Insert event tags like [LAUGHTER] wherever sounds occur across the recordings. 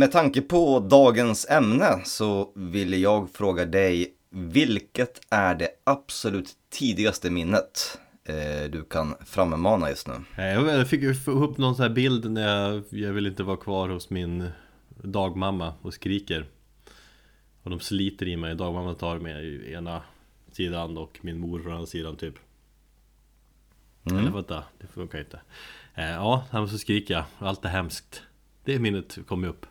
Med tanke på dagens ämne så vill jag fråga dig, vilket är det absolut tidigaste minnet eh, du kan frammana just nu? Eh, Jag fick upp någon sån här bild när jag, jag vill inte vara kvar hos min dagmamma och skriker. Och de sliter i mig, dagmamma tar mig i ena sidan och min mor på andra sidan typ. Mm. Eller vänta, det funkar inte. Eh, Ja, så skriker jag, allt är hemskt Det minnet kom ju upp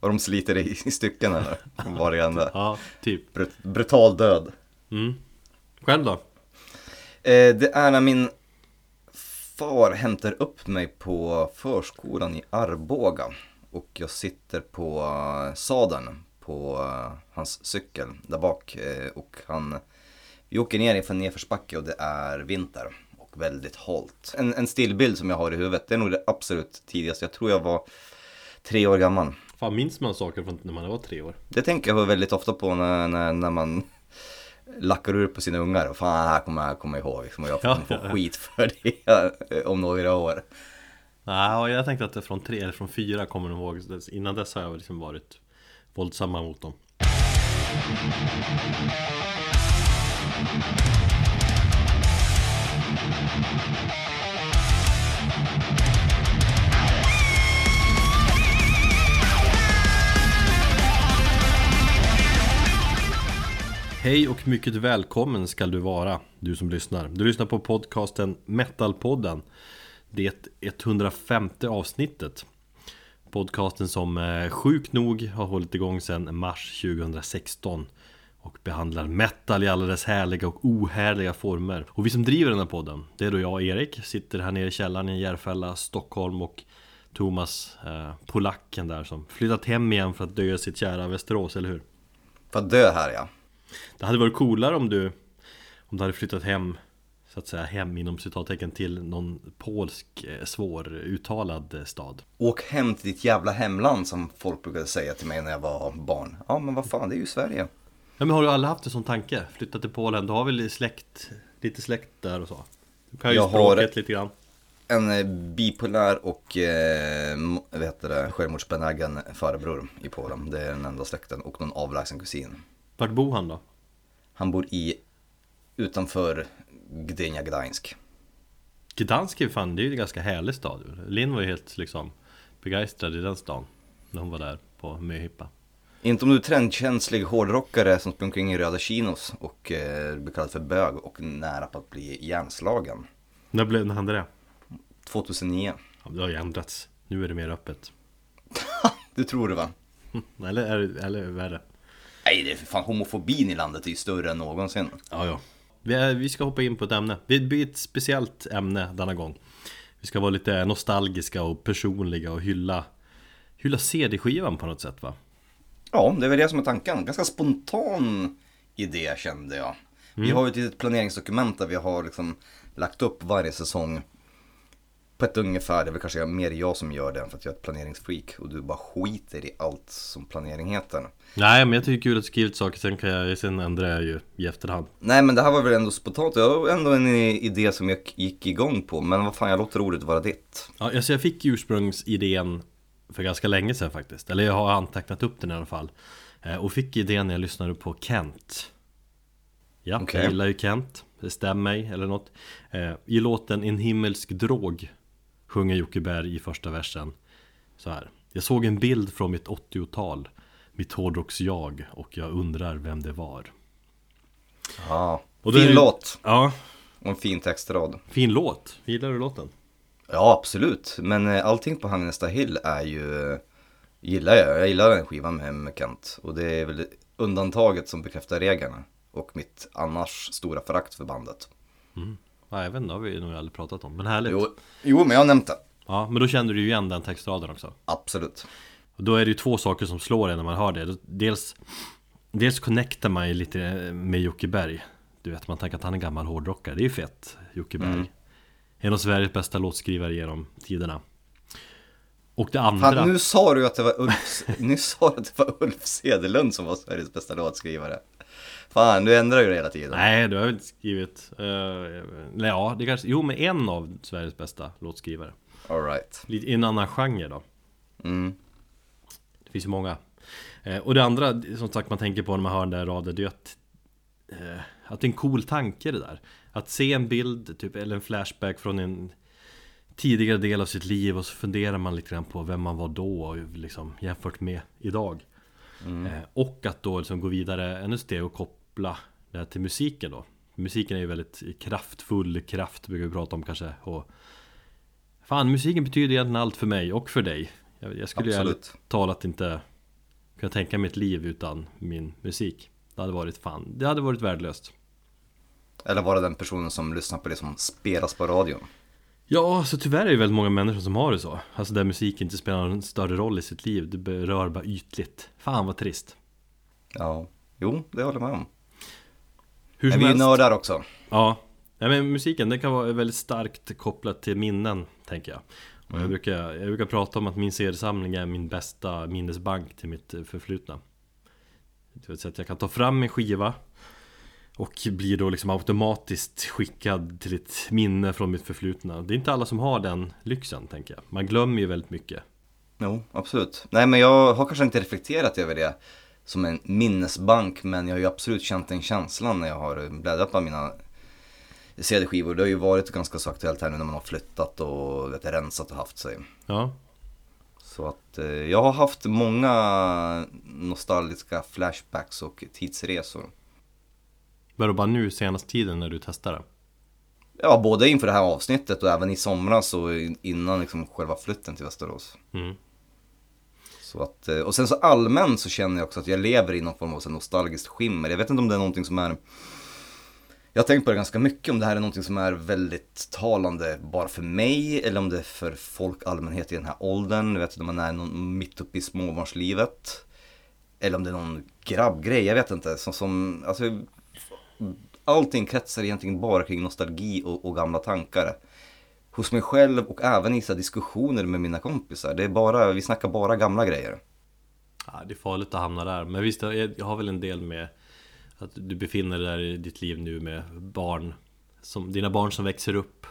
Och de sliter i, i stycken eller? Var det ända? Ja, typ Brut, brutal död. mm. Själv då? Eh, det är när min far hämtar upp mig på förskolan i Arboga. Och jag sitter på eh, sadeln på eh, hans cykel där bak. Eh, och han, vi åker ner inför en nedförsbacke och det är vinter. Och väldigt halt. En, en stillbild som jag har i huvudet, det är nog det absolut tidigaste. Jag tror jag var tre år gammal. Fan minns man saker från när man var tre år? Det tänker jag väldigt ofta på när, när, när man [LAUGHS] lackar ur på sina ungar. Och fan, det här kommer jag komma ihåg. Liksom, och jag kommer Ja, få ja. skit för det om några år. Nej, jag tänkte att det från tre eller från fyra kommer jag ihåg Innan dess har jag liksom varit våldsamma mot dem Hej och mycket välkommen ska du vara, du som lyssnar. Du lyssnar på podcasten Metalpodden. Det 105 avsnittet. Podcasten som eh, sjukt nog har hållit igång sedan mars 2016 och behandlar metal i alla dess härliga och ohärliga former. Och vi som driver den här podden, det är då jag, Erik, sitter här nere i källaren i Järfälla, Stockholm och Thomas, eh, polacken där som flyttat hem igen för att dö i sitt kära Västerås, eller hur? För att dö här ja. Det hade varit coolare om du Om du hade flyttat hem Så att säga hem inom citattecken till någon polsk eh, svåruttalad eh, stad Åk hem till ditt jävla hemland som folk brukade säga till mig när jag var barn. Ja men vad fan, det är ju Sverige. Ja men har du aldrig haft en sån tanke? Flytta till Polen, du har väl släkt Lite släkt där och så? Du kan ju Jag har- språket lite grann En eh, bipolär och eh, vad heter det, självmordsbenägen farbror i Polen. Det är den enda släkten och någon avlägsen kusin. Vart bor han då? Han bor i utanför Gdynia Gdańsk. Gdansk är fan, det är ju en ganska härlig stad Linn var ju helt liksom Begeistrad i den stan När hon var där på möhippa Inte om du är trendkänslig hårdrockare som springer omkring i röda chinos och eh, blir kallad för bög och nära på att bli hjärnslagen. När blev när hände det? 2009. Ja, det har ju ändrats Nu är det mer öppet [LAUGHS] Det tror du va? Eller det, eller är det värre? Nej, det är för fan homofobin i landet är ju större än någonsin. Ja, ja. Vi, vi ska hoppa in på ett ämne. Det blir ett speciellt ämne denna gång. Vi ska vara lite nostalgiska och personliga och hylla, hylla CD-skivan på något sätt va? Ja, det är väl det som är tanken. Ganska spontan idé kände jag. Vi har ju ett litet planeringsdokument där vi har liksom lagt upp varje säsong på ett ungefär. Det är väl kanske mer jag som gör det för att jag är ett planeringsfreak och du bara skiter i allt som planering heter. Nej, men jag tycker det är kul att skriva saker, sen, kan jag, sen ändrar jag ju i efterhand. Nej men det här var väl ändå spontant. Jag har ändå en idé som jag gick igång på. Men vad fan, jag låter ordet vara ditt. Ja, alltså jag fick ursprungsidén för ganska länge sedan faktiskt. Eller jag har antecknat upp den i alla fall. Eh, Och fick idén när jag lyssnade på Kent. Ja, Okej. jag gillar ju Kent. Det stämmer mig, eller något. Eh, I låten En himmelsk drog sjunger Jocke Berg i första versen så här. Jag såg en bild från mitt 80-tal. Mitt hårdrocks-jag och jag undrar vem det var. Ja, Och är fin det- låt Ja, och en fin textrad. fin låt. Gillar du låten? Ja, absolut. Men eh, allting på Han nästa Hill är ju, gillar jag. Jag gillar den skivan med, med Kent. Och det är väl undantaget som bekräftar reglerna. Och mitt annars stora förakt för bandet. Ja, jag vet inte, det har vi nog aldrig pratat om. Men härligt. Jo, jo, men jag har nämnt det. Ja, men då kände du ju igen den textraden också. Absolut. Och då är det ju två saker som slår en när man hör det. Dels, dels connectar man ju lite med Jocke Berg. Du vet, man tänker att han är gammal hårdrockare. Det är ju fett, Jocke Berg. Mm. En av Sveriges bästa låtskrivare genom tiderna. Och det andra... Fan, nu sa du att det var Ulf, [LAUGHS] nu sa du att det var Ulf Cederlund som var Sveriges bästa låtskrivare. Fan, du ändrar ju det hela tiden. Nej, du har väl inte skrivit... Uh, ja, det kanske... Jo, men en av Sveriges bästa låtskrivare. All right. Lite i en annan genre då. Mm. finns ju många eh, Och det andra som sagt man tänker på när man hör den där raden Det är att eh, Att det är en cool tanke det där Att se en bild, typ, eller en flashback från en Tidigare del av sitt liv och så funderar man lite grann på vem man var då liksom, jämfört med idag mm. Och att då liksom gå vidare ännu steg och koppla det här till musiken då. Musiken är ju väldigt kraftfull, kraft brukar vi prata om kanske. Och Fan, musiken betyder egentligen allt för mig och för dig. Jag, jag skulle ju ärligt talat inte kunna tänka mig ett liv utan min musik. Det hade varit fan, det hade varit värdelöst. Eller vara den personen som lyssnar på det som spelas på radion? Ja, så tyvärr är det väldigt många människor som har det så. Alltså där musik inte spelar någon större roll i sitt liv. Det berör bara ytligt. Fan vad trist. Ja, jo, det håller jag med om hur som vi är nördar också. Ja. ja, men musiken den kan vara väldigt starkt kopplad till minnen, tänker jag. Mm. jag, brukar, jag brukar prata om att min CD-samling är min bästa minnesbank till mitt förflutna. Det vill säga att jag kan ta fram en skiva och blir då liksom automatiskt skickad till ett minne från mitt förflutna. Det är inte alla som har den lyxen, tänker jag. Man glömmer ju väldigt mycket. Jo, absolut. Nej, men jag har kanske inte reflekterat över det som en minnesbank men jag har ju absolut känt den känslan när jag har bläddrat på mina CD-skivor. Det har ju varit ganska så aktuellt här nu när man har flyttat och vet, rensat och haft sig. Ja. Så att eh, jag har haft många nostalgiska flashbacks och tidsresor. Var det bara nu senaste tiden när du testade? Ja, både inför det här avsnittet och även i somras och innan liksom själva flytten till Västerås. Mm. Så att, eh, och sen så allmänt så känner jag också att jag lever i någon form av så nostalgiskt skimmer. Jag vet inte om det är någonting som är jag har tänkt på det ganska mycket om det här är någonting som är väldigt talande bara för mig eller om det är för folk allmänhet i den här åldern. Du vet när man är någon, mitt uppe i småbarnslivet. Eller om det är någon grabbgrej, jag vet inte. Som, som, alltså, allting kretsar egentligen bara kring nostalgi och, och gamla tankar hos mig själv och även i så diskussioner med mina kompisar. Det är bara, vi snackar bara gamla grejer. Ja, det är farligt att hamna där. Men visst, jag har väl en del med att du befinner dig där i ditt liv nu med barn. Som, dina barn som växer upp.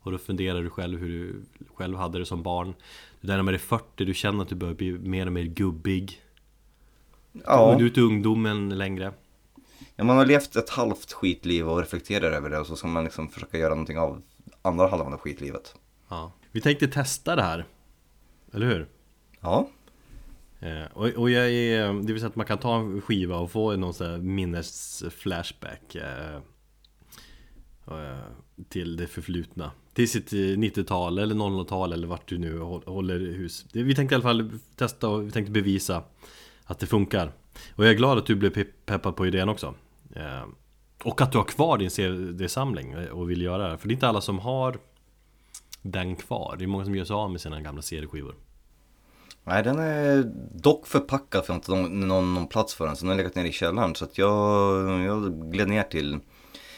Och då funderar du själv hur du själv hade det som barn. Du närmar dig 40, du känner att du börjar bli mer och mer gubbig. Ja. Du är inte ungdomen längre. Ja, man har levt ett halvt skitliv och reflekterar över det och så ska man liksom försöka göra någonting av andra halvan av skitlivet. Ja. Vi tänkte testa det här. Eller hur? Ja. Eh, och, och jag är, det vill säga att man kan ta en skiva och få någon sån här minnesflashback eh, eh, Till det förflutna Till sitt 90-tal eller 00-tal eller vart du nu håller hus Vi tänkte i alla fall testa och vi tänkte bevisa Att det funkar Och jag är glad att du blev peppad på idén också och att du har kvar din CD-samling och vill göra det. För det är inte alla som har den kvar. Det är många som gör sig av med sina gamla CD-skivor. Nej, den är dock förpackad för att jag inte någon, någon plats för den. Så den har legat nere i källaren. Så att jag, jag gled ner till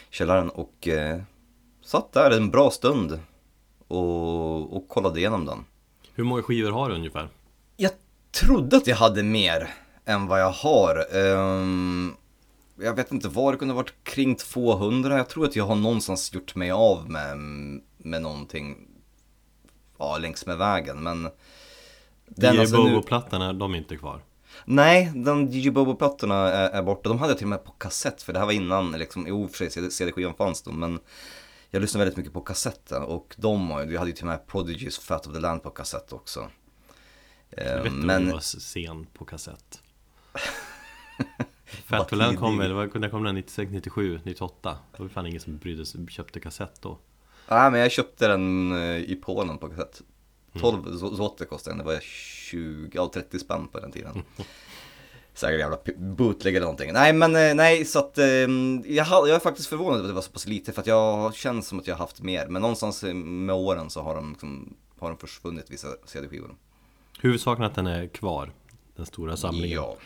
källaren och eh, satt där en bra stund och, och kollade igenom den. Hur många skivor har du ungefär? Jag trodde att jag hade mer än vad jag har. Um, jag vet inte vad det kunde varit, kring 200. Jag tror att jag har någonstans gjort mig av med, med någonting ja, längs med vägen. Men den alltså Bobo-plattorna, de är inte kvar? Nej, de DJ Bobo-plattorna är, är, borta. De hade jag till och med på kassett, för det här var innan, liksom, jo för sig CD-skivan fanns då, men jag lyssnade väldigt mycket på kassetten och de, vi hade ju till och med Prodigies Fat of the Land på kassett också. Jag vet men... du var sen på kassett? [LAUGHS] Fatland kom väl, när kom den? 96, 97, 98? Det var fan ingen som brydde sig, köpte kassett då Nej men jag köpte den eh, i Polen på kassett 12 mm. zloty kostade den, det var 20, ja 30 spänn på den tiden [LAUGHS] Säkert jävla bootleg eller någonting. Nej men eh, nej så att eh, jag, jag är faktiskt förvånad över att det var så pass lite för att jag känner som att jag har haft mer. Men någonstans med åren så har de, liksom, har de försvunnit vissa CD-skivor. Huvudsaken att den är kvar, den stora samlingen. Ja.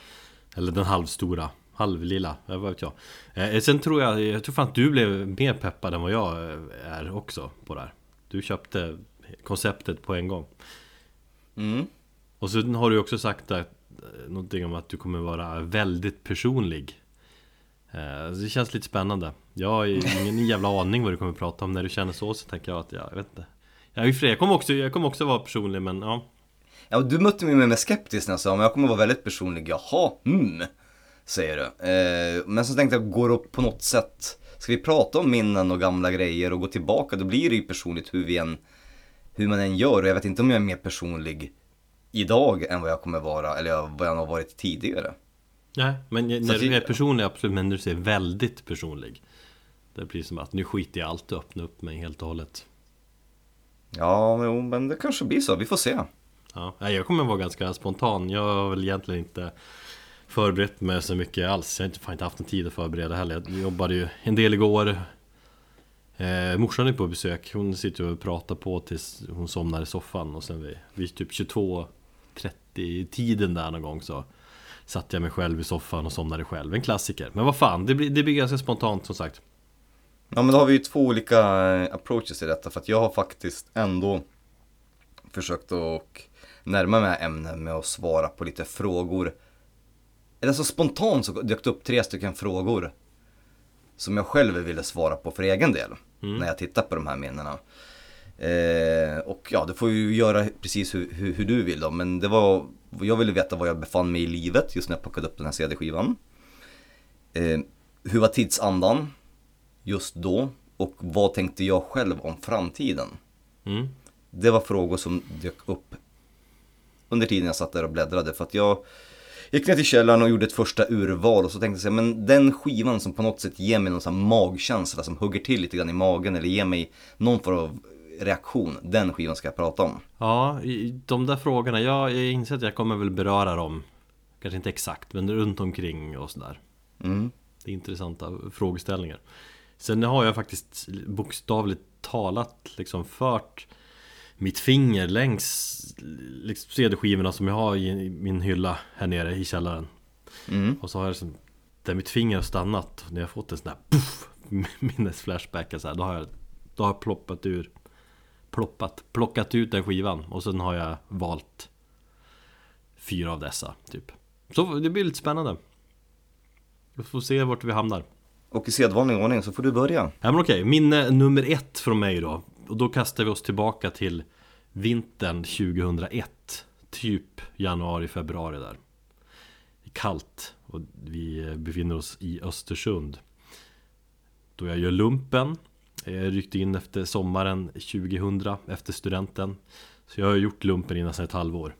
Eller den halvstora halvlilla, vad vet jag eh, Sen tror jag, jag tror fan att du blev mer peppad än vad jag är också på det här. Du köpte konceptet på en gång. Mm. Och så har du också sagt att, eh, någonting om att du kommer vara väldigt personlig. Eh, Det känns lite spännande. Jag har ingen [LAUGHS] jävla aning vad du kommer prata om. När du känner så så tänker jag att, ja, jag vet inte. Jag är ju fri, jag kommer också, jag kommer också vara personlig men ja. Ja, du mötte mig med skeptisk när jag sa, men jag kommer vara väldigt personlig. Jaha, mm, säger du. Eh, men så tänkte jag, går det på något sätt, ska vi prata om minnen och gamla grejer och gå tillbaka, då blir det ju personligt hur vi än, hur man än gör. Och jag vet inte om jag är mer personlig idag än vad jag kommer vara, eller vad jag har varit tidigare. Nej, men när du är personlig, absolut, men när du säger väldigt personlig Det blir som att nu skiter jag allt och öppnar upp mig helt och hållet Ja, jo, men det kanske blir så, vi får se. Ja, jag kommer vara ganska spontan. Jag har väl egentligen inte förberett mig så mycket alls. Jag har inte, fan inte haft någon tid att förbereda heller. Jag jobbade ju en del igår. Eh, morsan är på besök. Hon sitter och pratar på tills hon somnar i soffan. Och sen vid, vid typ 22.30 tiden där någon gång så satte jag mig själv i soffan och somnade själv. En klassiker. Men vad fan, det blir, det blir ganska spontant som sagt. Ja men då har vi ju två olika eh, approaches i detta för att jag har faktiskt ändå försökt att närma mig ämnet med att svara på lite frågor. Eller så spontant så dök det upp tre stycken frågor som jag själv ville svara på för egen del när jag tittar på de här minnena. Eh, och ja, du får ju göra precis hur, hur, hur du vill då, men det var, jag ville veta var jag befann mig i livet just när jag plockade upp den här CD-skivan. Eh, hur var tidsandan just då? Och vad tänkte jag själv om framtiden? Mm. Det var frågor som dök upp under tiden jag satt där och bläddrade för att jag gick ner till källaren och gjorde ett första urval och så tänkte jag men den skivan som på något sätt ger mig någon sån här magkänsla som hugger till lite grann i magen eller ger mig någon form av reaktion, den skivan ska jag prata om. Ja, de där frågorna, jag, jag inser att jag kommer väl beröra dem Kanske inte exakt, men runt omkring och sådär Mm. Det är intressanta frågeställningar Sen har jag faktiskt bokstavligt talat liksom fört mitt finger längs liksom CD-skivorna som jag har i min hylla här nere i källaren. Mm. Och så har jag liksom, där mitt finger har stannat, när jag fått en sån här puff, [LAUGHS] minnesflashback så här, då har jag, då har jag ploppat ur Ploppat, plockat ut den skivan och sen har jag valt Fyra av dessa, typ. Så det blir lite spännande. Vi får se vart vi hamnar. Och i sedvanlig ordning så får du börja. Ja men okej, minne nummer ett från mig då Och då kastar vi oss tillbaka till vintern 2001 Typ januari, februari där. Det är kallt och vi befinner oss i Östersund. Då jag gör lumpen Jag ryckte in efter sommaren 2000 efter studenten. Så jag har gjort lumpen i nästan ett halvår.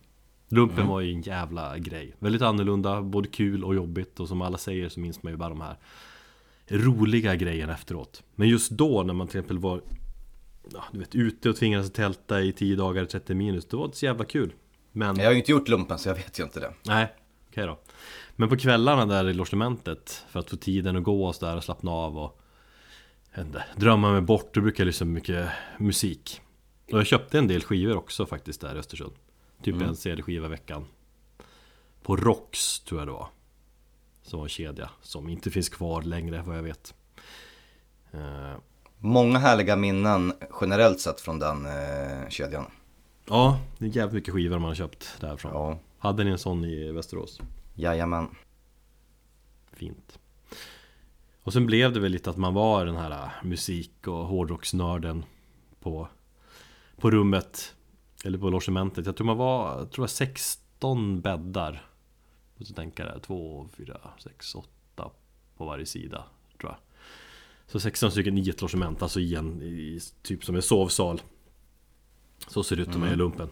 Lumpen var ju en jävla grej. Väldigt annorlunda, både kul och jobbigt. Och som alla säger så minns man ju bara de här roliga grejen efteråt. Men just då när man till exempel var ja, du vet, ute och tvingades tälta i 10 dagar 30 minus Det var inte så jävla kul. Men, Jag har ju inte gjort lumpen så jag vet ju inte det. nej, okej då. Men på kvällarna där i logementet För att få tiden att gå och sådär och slappna av och Drömma mig bort, då brukar jag lyssna på mycket musik. Och jag köpte en del skivor också faktiskt där i Östersund. Typ en CD-skiva i veckan. På Rox tror jag det var. Som var en kedja som inte finns kvar längre vad jag vet. Eh, Många härliga minnen generellt sett från den eh, kedjan. Ja, det är jävligt mycket skivor man har köpt därifrån Ja, Hade ni en sån i Västerås? jajamän. Fint Och sen blev det väl lite att man var den här äh, musik och hårdrocksnörden på, på rummet Eller på logementet Jag tror man var, jag tror var 16 bäddar Och så tänker jag 2, 4, 6, 8 på varje sida jag Så 16 stycken i ett logement, alltså i en, i, typ som en sovsal Så ser det ut när man gör lumpen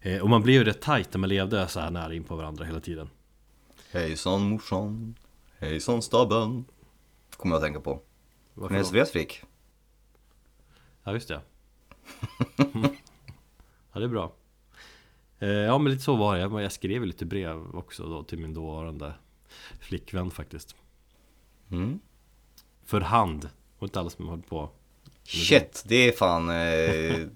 eh, Och man blev ju rätt tight när man levde så här nära in på varandra hela tiden Hejsan morsan, hejsan stabben. Kommer jag att tänka på. Varför då? Svedsvik. Ja just det Mm. [LAUGHS] Ja det är bra eh, Ja men lite så var det, jag, jag skrev lite brev också då till min dåvarande flickvän faktiskt Mm. För hand, och inte som höll på. Shit, det är fan... Eh,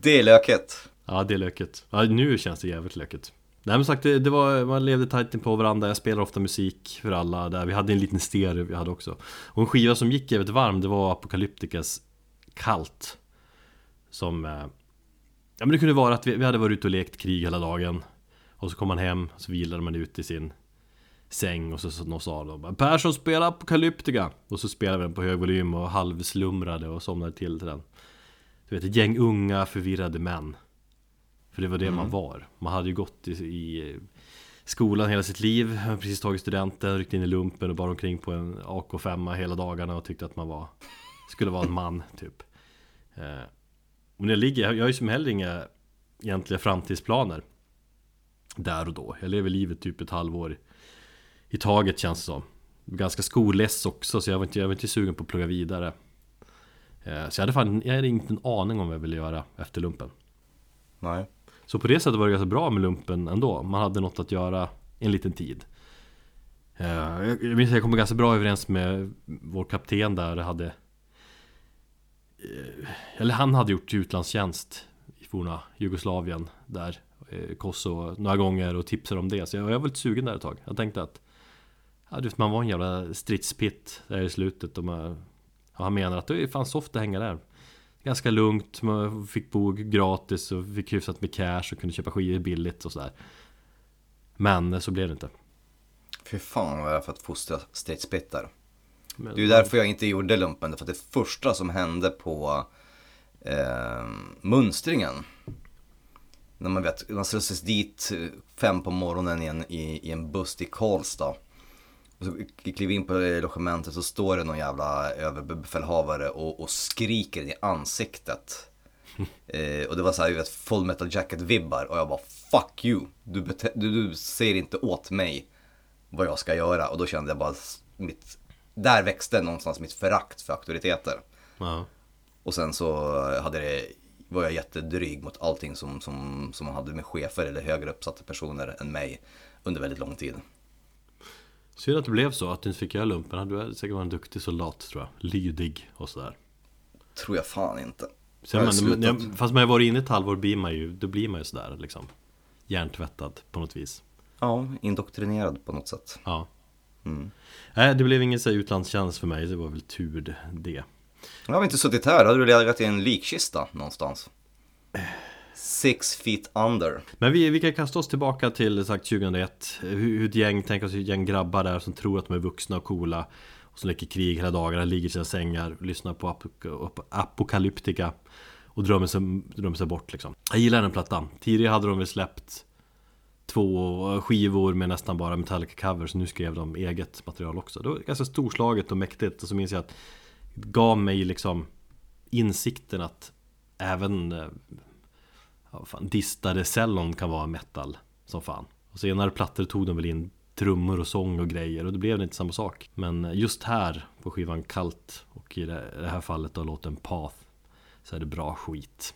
det är löket. Ja det är löket. Ja nu känns det jävligt löket. Nej men sagt, det, det var, man levde tajt in på varandra. Jag spelar ofta musik för alla där. Vi hade en liten stereo vi hade också. Och en skiva som gick jävligt varm Det var Apocalypticas Kalt Som eh, Ja men det kunde vara att vi, vi hade varit ute och lekt krig hela dagen. Och så kom man hem, så vilade man ut i sin Säng och så, så någon sa då bara, Persson spela Apocalyptica Och så spelade vi den på hög volym och halvslumrade och somnade till till den. Du vet ett gäng unga förvirrade män. För det var det man var. Man hade ju gått i, i skolan hela sitt liv, precis tagit studenten, ryckt in i lumpen och bara omkring på en AK5 hela dagarna och tyckte att man var Skulle vara en man [LAUGHS] typ. Eh, Och när jag ligger, jag har ju som heller inga egentliga framtidsplaner. Där och då, jag lever livet typ ett halvår i taget känns det som Ganska skolless också så jag var inte, jag var inte sugen på att plugga vidare eh, Så jag hade fan, jag hade inte en aning om vad jag ville göra efter lumpen Nej. så på det sättet var det ganska bra med lumpen ändå. Man hade något att göra en liten tid. Eh, Jag minns att jag kom ganska bra överens med vår kapten där. Hade, eh, eller han hade gjort utlandstjänst i forna Jugoslavien där. Kosovo några gånger och tipsade om det. Så jag, var lite sugen där ett tag. Jag tänkte att ja, du vet, man var en jävla stridspitt där i slutet. Och man, och han menar att det är fan soft att hänga där. Ganska lugnt, man fick bo gratis och fick hyfsat med cash och kunde köpa skivor billigt och sådär. Men så blev det inte. Fy fan vad jag har fått fostra stridspittar. Men, Det är ju därför jag inte gjorde lumpen. För att det första som hände på eh, mönstringen. När man vet, man slussas dit fem på morgonen i en, i, i en buss till Karlstad. Och så kliver in på logementet så står det någon jävla överbefälhavare och, och skriker i ansiktet. [LAUGHS] Eh, och det var så här, vet, full metal jacket vibbar och jag bara fuck you. Du, du, du säger inte åt mig vad jag ska göra. Och då kände jag bara mitt, där växte någonstans mitt förakt för auktoriteter. ja. Och sen så hade det, var jag jättedryg mot allting som, som, som hade med chefer eller högre uppsatta personer än mig under väldigt lång tid. Synd att det blev så, att du inte fick göra lumpen. Hade du säkert varit en duktig soldat tror jag. Lydig och sådär. Tror jag fan inte. Jag men, jag, fast man har varit inne ett halvår blir man ju, då blir man ju sådär liksom. Hjärntvättad på något vis. Ja, indoktrinerad på något sätt. Ja. Mm. Nej, det blev ingen så utlandstjänst för mig. Det var väl tur det. Jag har inte suttit här, hade du legat i en likkista någonstans? Six feet under. Men vi, vi kan kasta oss tillbaka till sagt 2001 hur, hur ett gäng, tänk oss ett gäng grabbar där som tror att de är vuxna och coola Och som leker krig hela dagarna, ligger i sina sängar, lyssnar på ap- apokalyptika Och drömmer sig, drömmer sig bort liksom. Jag gillar den plattan. Tidigare hade de väl släppt Två skivor med nästan bara Metallica-covers. Nu skrev de eget material också. Det var ganska storslaget och mäktigt Och så minns jag att det gav mig liksom Insikten att Även eh, ja, fan, distade cellon kan vara metal som fan. Och senare plattor tog de väl in trummor och sång och grejer och det blev inte samma sak. Men just här på skivan Kalt och i det det här fallet då låten Path så är det bra skit.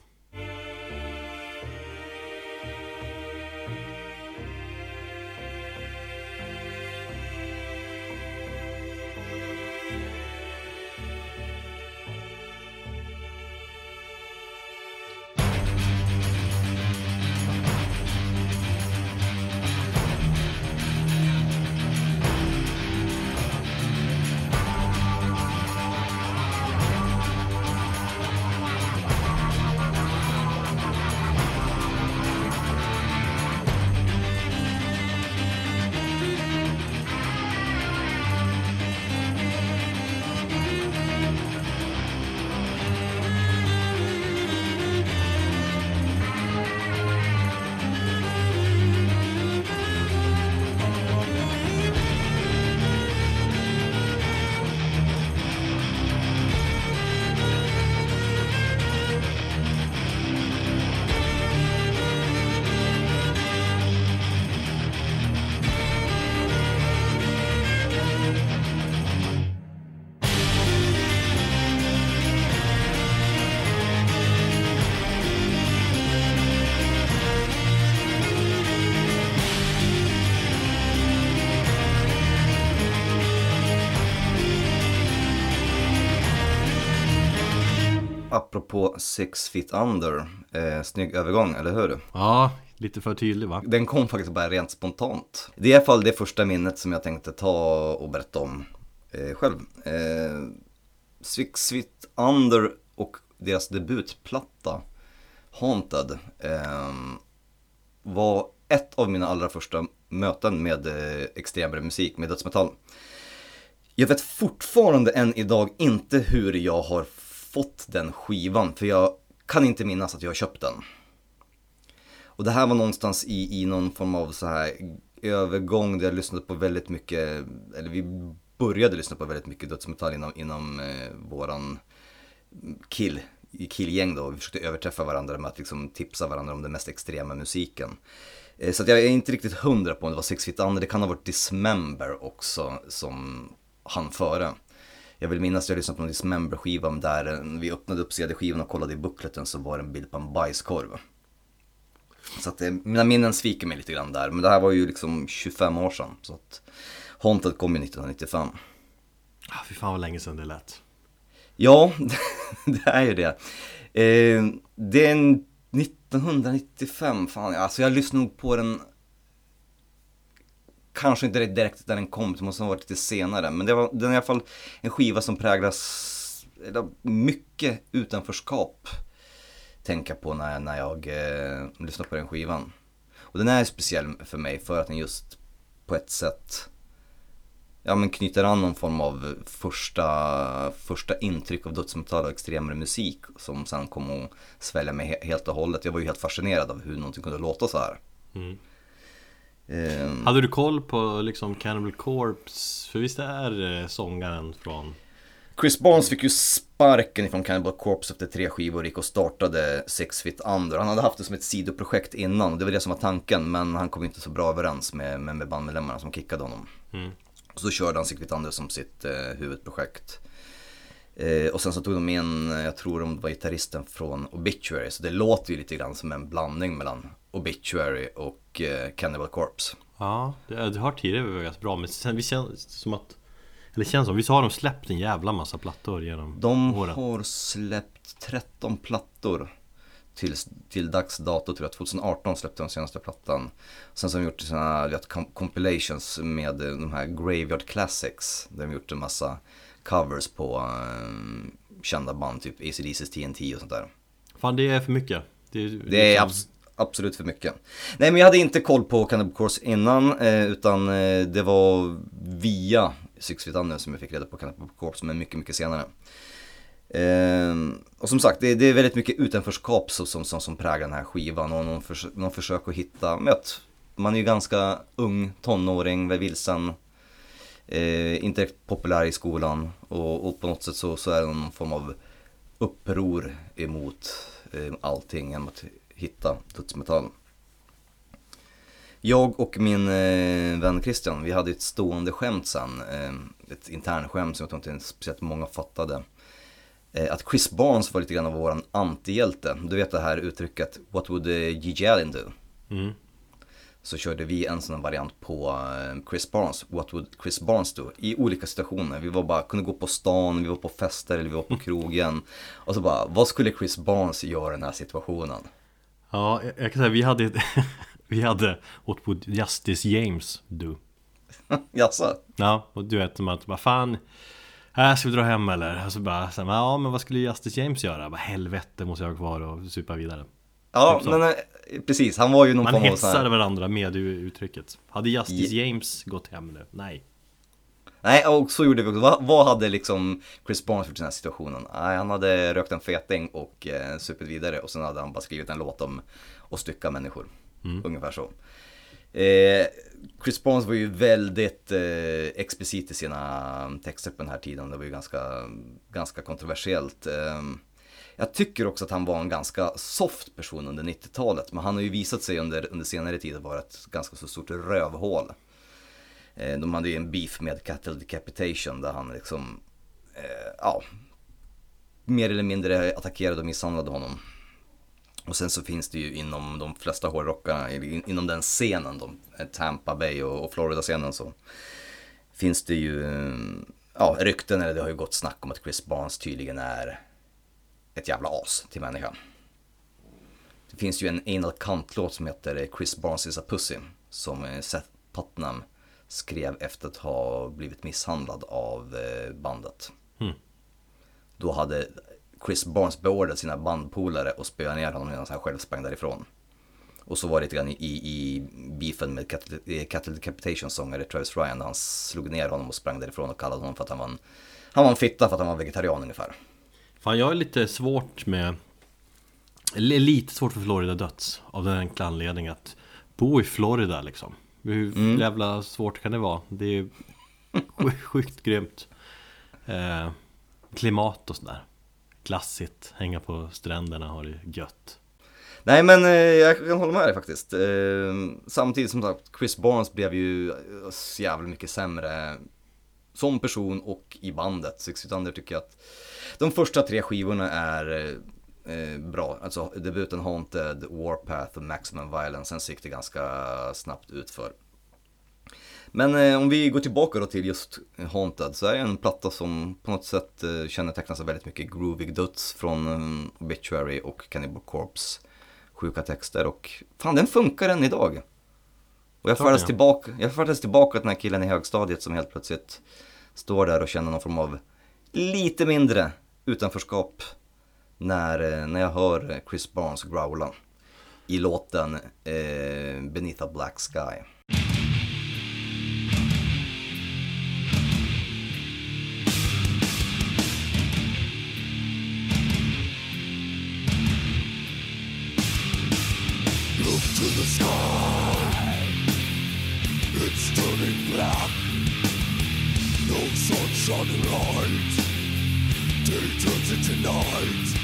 Six feet under, eh, snygg övergång, eller hur? Ja, lite för tydlig va? Den kom faktiskt bara rent spontant. Det är i alla fall det första minnet som jag tänkte ta och berätta om eh, själv. Eh, Six feet under och deras debutplatta Haunted eh, var ett av mina allra första möten med eh, extremare musik, med dödsmetall. Jag vet fortfarande än idag inte hur jag har fått den skivan, för jag kan inte minnas att jag har köpt den. Och det här var någonstans i, i någon form av så här övergång där jag lyssnade på väldigt mycket, eller vi började lyssna på väldigt mycket dödsmetall inom, inom eh, våran kill, killgäng då. Vi försökte överträffa varandra med att liksom tipsa varandra om den mest extrema musiken. Eh, så att jag är inte riktigt hundra på om det var Six Feet Under, det kan ha varit Dismember också som han före. Jag vill minnas att jag lyssnade på en Dismember-skiva där vi öppnade upp CD-skivan och kollade i bookleten så var det en bild på en bajskorv. Så att eh, mina minnen sviker mig lite grann där, men det här var ju liksom 25 år sedan. Så att Haunted kom ju 1995. Ah, fy fan vad länge sedan det lät. Ja, [LAUGHS] det är ju det. Eh, det är 1995, fan alltså jag lyssnade nog på den Kanske inte direkt där den kom, det måste ha varit lite senare. Men det var, den är i alla fall en skiva som präglas av mycket utanförskap. Tänka på när, när jag eh, lyssnar på den skivan. Och den är speciell för mig för att den just på ett sätt ja, men knyter an någon form av första, första intryck av dödsmetall och extremare musik som sen kom att svälja mig helt och hållet. Jag var ju helt fascinerad av hur någonting kunde låta så här. Mm. Um, Hade du koll på liksom Cannibal Corpse? För visst är eh, sångaren från Chris Barnes fick ju sparken ifrån Cannibal Corpse efter tre skivor och gick och startade Six Feet Under. Han hade haft det som ett sidoprojekt innan och det var det som var tanken men han kom inte så bra överens med, med, med bandmedlemmarna som kickade honom. Mm. Så körde han Six Feet Under som sitt eh, huvudprojekt. Eh, och sen så tog de in, jag tror de var gitarristen från Obituary, så det låter ju lite grann som en blandning mellan Obituary och eh, Cannibal Corpse. Ja, det, det har tidigare varit ganska bra, men sen, vi känns som att eller känns som, visst har de släppt en jävla massa plattor genom De åren? har släppt 13 plattor till, till dags dato tror jag, 2018 släppte de senaste plattan. Sen så har de gjort sådana vet, compilations med de här Graveyard Classics. Där de gjort en massa covers på um, kända band, typ ACDC's TNT och sånt där. Fan det är för mycket. Det är, det är abs absolut för mycket. Nej men jag hade inte koll på Cannibal Corpse innan, eh, utan eh, det var via Six Feet Under som jag fick reda på Cannibal Corpse, men mycket, mycket senare. Eh, och som sagt, det, det, är väldigt mycket utanförskap som, som, som präglar den här skivan och någon, förs någon försök att hitta, vet, man är ju ganska ung, tonåring, vilsen, eh, inte populär i skolan och, och, på något sätt så, så är det någon form av uppror emot eh, allting genom att hitta dödsmetall. Jag och min eh, vän Christian, vi hade ett stående skämt sen, eh, ett internskämt som jag tror inte speciellt många fattade. Eh, att Chris Barnes var lite grann av våran antihjälte. Du vet det här uttrycket What would uh, Gigi Allen do? Mm. Så körde vi en sån variant på uh, Chris Barnes, What would Chris Barnes do? I olika situationer. Vi var bara, kunde gå på stan, vi var på fester eller vi var på [LAUGHS] krogen. Och så bara, vad skulle Chris Barnes göra i den här situationen? Ja, jag kan säga vi hade [LAUGHS] Vi hade What would Justice James do? [LAUGHS] Jaså? Ja, och du vet, man bara fan Här ska vi dra hem eller? Och så bara, så, ja men vad skulle Justice James göra? Bara, helvete måste jag ha kvar och supa vidare Ja, typ men eh, precis, han var ju någon Man form av Man hetsar varandra med uttrycket Hade Justice yeah. James gått hem nu? Nej Nej, och så gjorde vi också. Vad, vad hade liksom Chris Barnes gjort i den här situationen? Nej, han hade rökt en feting och eh, supit vidare och sen hade han bara skrivit en låt om att stycka människor. Mm. Ungefär så. Eh, Chris Barnes var ju väldigt eh, explicit i sina texter på den här tiden. Det var ju ganska, ganska kontroversiellt. Eh, jag tycker också att han var en ganska soft person under 90-talet. Men han har ju visat sig under, under senare tid vara ett ganska så stort rövhål. Eh, de hade ju en beef med Cattle Decapitation där han liksom, eh, ja, mer eller mindre attackerade och misshandlade honom. Och sen så finns det ju inom de flesta hårdrockarna, inom den scenen, de, eh, Tampa Bay och, Florida-scenen så finns det ju eh, ja, rykten, eller det har ju gått snack om att Chris Barnes tydligen är ett jävla as till människa. Det finns ju en Anal Kant-låt som heter Chris Barnes is a pussy, som Seth Putnam skrev efter att ha blivit misshandlad av eh, bandet. Mm. Då hade Chris Barnes beordrat sina bandpolare att spöa ner honom medan han själv sprang därifrån. Och så var det lite grann i, i beefen med Cattle Decapitation sångare Travis Ryan. Han slog ner honom och sprang därifrån och kallade honom för att han var en, han var en fitta för att han var vegetarian ungefär. Fan jag är lite svårt med lite svårt för Florida döds Av den enkla anledningen att Bo i Florida liksom Hur Mm. jävla svårt kan det vara? Det är ju sj- sjukt grymt eh, Klimat och sådär Glassigt, hänga på stränderna, ha det gött Nej men eh, jag kan hålla med dig faktiskt. Eh, samtidigt som sagt, Chris Barnes blev ju eh, så jävla mycket sämre som person och i bandet. Six Feet Under tycker jag att de första tre skivorna är eh, bra. Alltså debuten Haunted, Warpath och Maximum Violence. Sen så gick det ganska snabbt utför. Men eh, om vi går tillbaka då till just Haunted så är det en platta som på något sätt eh, kännetecknas av väldigt mycket groovig döds från eh, Obituary och Cannibal Corpse sjuka texter och fan den funkar än idag. Och jag det. tillbaka, jag tillbaka till den här killen i högstadiet som helt plötsligt står där och känner någon form av lite mindre utanförskap när, eh, när jag hör Chris Barnes growla i låten eh, Beneath a Black Sky. Look to the sky. It's turning black. No sunshine and light. Day turns into night.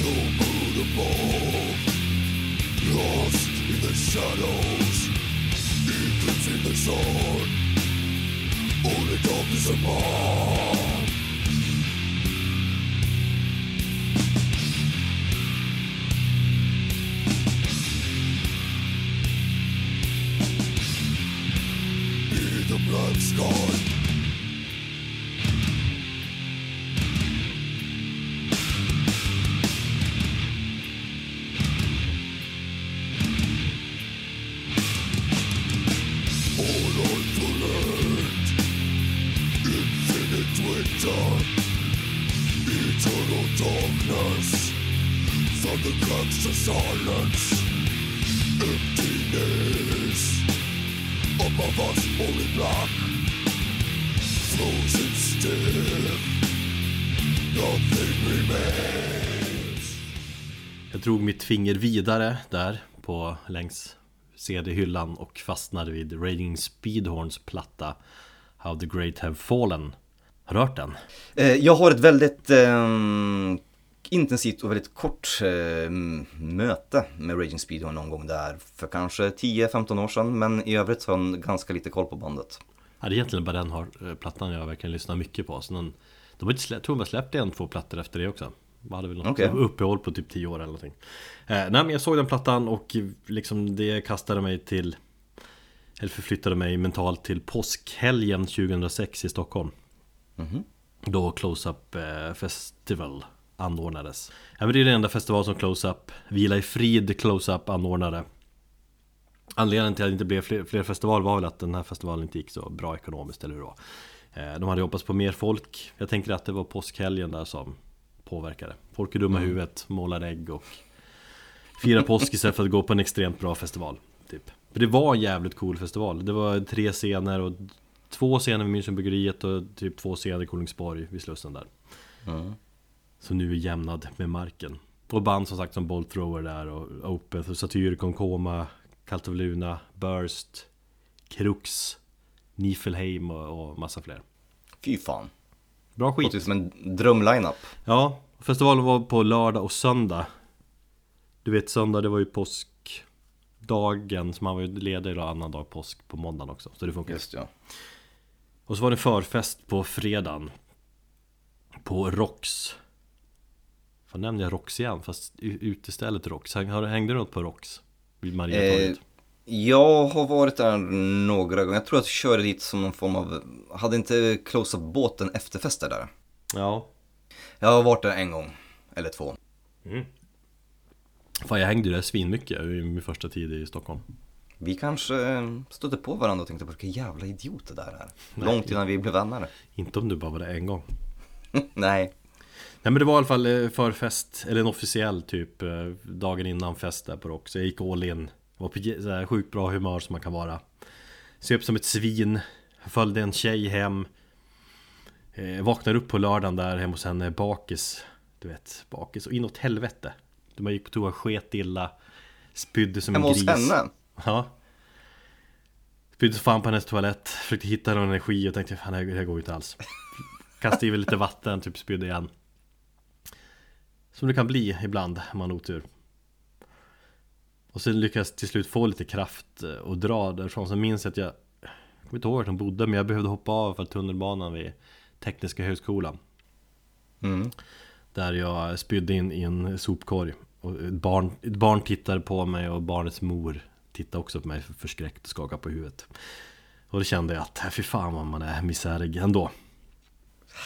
No moon above. Lost in the shadows. Eclipsing the sun. Only darkness above. In the black sky. Finger vidare där på längs CD-hyllan och fastnade vid Raging Speedhorns platta How the Great Have Fallen Har du hört den? Eh, jag har ett väldigt ehm, intensivt och väldigt kort eh, möte med Raging Speedhorn någon gång där för kanske 10-15 år sedan men i övrigt har jag ganska lite koll på bandet. Ja, det är egentligen bara den har, eh, plattan jag verkligen lyssnar mycket på så den, De har inte släppt, tror de har släppt en, två plattor efter det också De hade väl något Okej. uppehåll på typ 10 år eller någonting eh, Nej men jag såg den plattan och liksom det kastade mig till Eller förflyttade mig mentalt till påskhelgen 2006 i Stockholm. Mhm. Då Close-Up eh, Festival anordnades. Ja, men Det är den enda festival som Close-Up Vila i frid Close-Up anordnade. Anledningen till att det inte blev fler, fler festivaler var väl att den här festivalen inte gick så bra ekonomiskt eller hur det var. Eh, De hade hoppats på mer folk. Jag tänker att det var påskhelgen där som påverkade. Folk är dumma i huvudet, målar ägg och Firar påsk istället för att gå på en extremt bra festival typ. För det var en jävligt cool festival Det var tre scener och Två scener vid Münchenbryggeriet och typ två scener i Kolingsborg vid Slussen där Mm. Som nu är jämnad med marken Och band som sagt som Bolt Thrower där och Opeth och Satyr, Concoma Cult of Luna, Burst Krux Niflheim och, och massa fler Fy fan. Bra skit! Låter ju som en drömlineup. Ja, festivalen var på lördag och söndag Du vet söndag det var ju påskdagen Så man var ju ledig då annan dag påsk på måndagen också Så det funkar Just ja. Och så var det förfest på fredagen På Rox Fan nämnde jag Rox igen fast utestället Rox Hängde du något på Rox? Vid Mariatorget? Eh, jag har varit där några gånger. Jag tror att jag körde dit som någon form av, hade inte Close Up båten efterfester där? Ja Jag har varit där en gång, eller två. Fan jag hängde ju där svinmycket i min första tid i Stockholm. Vi kanske stötte på varandra och tänkte på vilka jävla idioter det här är. Nej. Långt innan vi blev vänner. Inte om du bara var där en gång. [LAUGHS] Nej. Nej men det var i alla fall eh, förfest, eller en officiell typ eh, Dagen innan fest där på Rock. Så jag gick all in. Var på så här sjukt bra humör som man kan vara. Söp som ett svin. Följde en tjej hem. Eh, Vaknar upp på lördagen där hemma hos henne bakis. Du vet, bakis. Och inåt helvete Man gick på toa, sket illa. Spydde som Hemma en hos gris. henne? Ja. Spydde fan på hennes toalett. Försökte hitta någon energi och tänkte fan det här, det här går ju inte alls. Kastade i lite vatten, typ spydde igen. Som det kan bli ibland om man har otur. Och sen lyckades till slut få lite kraft eh, och dra därifrån. Så minns jag att jag Jag kommer inte ihåg vart de bodde men jag behövde hoppa av för tunnelbanan vid Tekniska högskolan. Mm. Där jag spydde in i en sopkorg och ett barn, ett barn tittade på mig och barnets mor tittade också på mig förskräckt och skakade på huvudet Och då kände jag att, "Äh, fy fan vad man är misärig ändå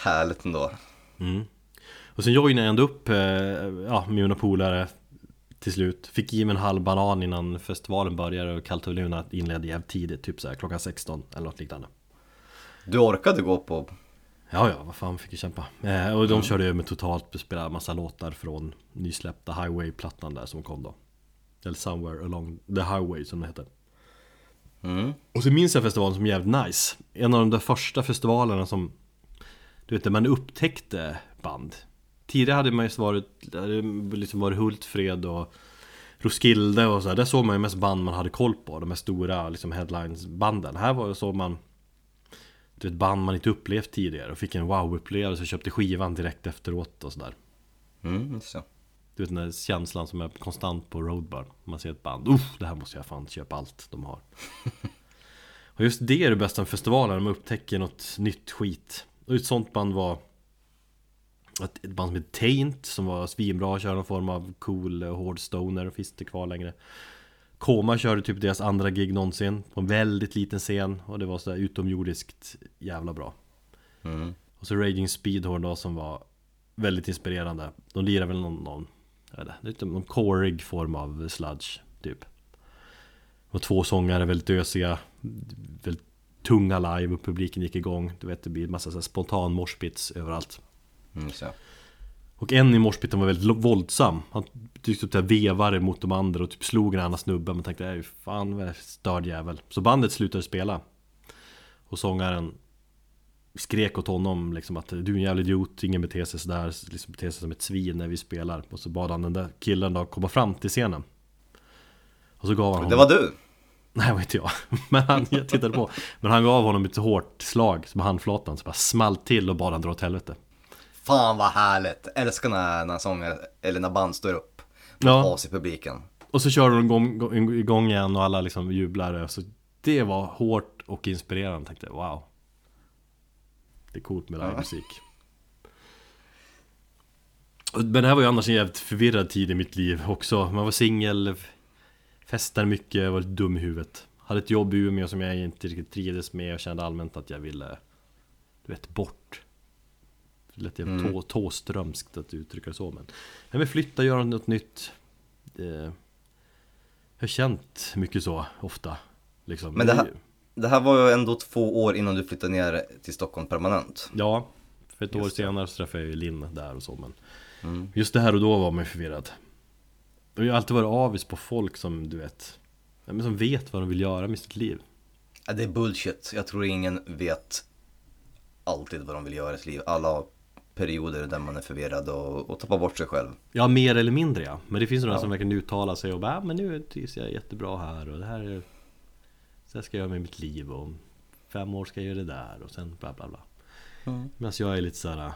Härligt ändå. mm. Och sen joinade jag ändå upp eh, ja, med mina polare till slut Fick i mig en halv banan innan festivalen började och Kallt och Luna inledde jävligt tidigt, typ så här klockan 16 eller något liknande Du orkade gå på... Ja, ja, vad fan fick jag kämpa. Eh, och de körde ju med totalt, spelade massa låtar från nysläppta Highway-plattan där som kom då. Eller Somewhere Along the Highway som det heter. Mm. Och så minns jag festivalen som jävligt nice. En av de där första festivalerna som, du vet, där man upptäckte band. Tidigare hade man ju varit, liksom varit Hultfred och Roskilde och så här. Där såg man ju mest band man hade koll på. De här stora liksom headlines-banden. Här var det så man du vet, band man inte upplevt tidigare och fick en wow-upplevelse och köpte skivan direkt efteråt och sådär. Mm, så. Du vet den där känslan som är konstant på Roadburn. Man ser ett band, Uff, det här måste jag fan köpa allt de har. [LAUGHS] och just det är det bästa med festivalen, när man upptäcker något nytt skit. Och ett sånt band var ett, ett band som heter Taint som var svinbra, körde någon form av cool eh, hård stoner, finns inte kvar längre. Koma körde typ deras andra gig någonsin på en väldigt liten scen och det var sådär utomjordiskt jävla bra. Mm. Och så Raging Speedhorn då som var väldigt inspirerande. De lirar väl någon, någon jag vet inte, någon corig form av sludge typ. Och två sångare väldigt ösiga, väldigt tunga live och publiken gick igång. Du vet det blir massa så här spontan moshpits överallt. Mm, så. Och en i morspiten var väldigt våldsam Han tyckte typ vevade mot de andra och typ slog en annan snubbe Man tänkte, "Äh, fan vad störd jävel Så bandet slutade spela Och sångaren Skrek åt honom liksom att du är en jävla idiot, ingen beter sig sådär liksom beter sig som ett svin när vi spelar Och så bad han den där killen då komma fram till scenen Och så gav han Det honom var du? Nej, det var inte jag. [LAUGHS] Men han, jag tittade på. Men han gav honom ett hårt slag som handflatan så bara small till och bad han dra åt helvete. Fan vad härligt! Älskar när, när sångare, eller när band står upp. Ja. As i publiken. Och så kör de igång, igång igen och alla liksom jublar. Så det var hårt och inspirerande. Jag tänkte wow. Det är coolt med livemusik. Men det här var ju annars en jävligt förvirrad tid i mitt liv också. Man var singel, festade mycket, var lite dum i huvudet. Hade ett jobb i Umeå som jag inte riktigt trivdes med och kände allmänt att jag ville, du vet, bort. Det lät jävligt Mm. tå, tåströmskt att uttrycka det så men Jag vill flytta, göra något nytt. Eh, jag har känt mycket så ofta. Liksom. Men det här- Det här var ju ändå två år innan du flyttade ner till Stockholm permanent. Ja, för ett år Just det. senare så träffade jag ju Linn där och så men Mm. Just det här och då var man ju förvirrad jag har alltid varit avis på folk som du vet men Som vet vad de vill göra med sitt liv Ja, det är bullshit. Jag tror ingen vet alltid vad de vill göra i sitt liv. Alla har perioder där man är förvirrad och, och tappar bort sig själv. Ja, mer eller mindre ja Men det finns några Ja. som verkligen uttalar sig och bara ah, men nu trivs jag jättebra här och det här är Så här ska jag göra med mitt liv och om fem år ska jag göra det där och sen bla bla bla Mm. Medan jag är lite så här.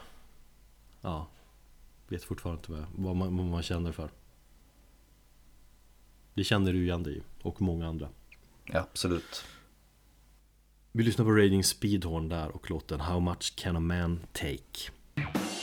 Ja Vet fortfarande inte vad, man, vad man känner för Det känner du igen dig och många andra Ja, absolut. Vi lyssnar på Raging Speedhorn där och låten How much can a man take? How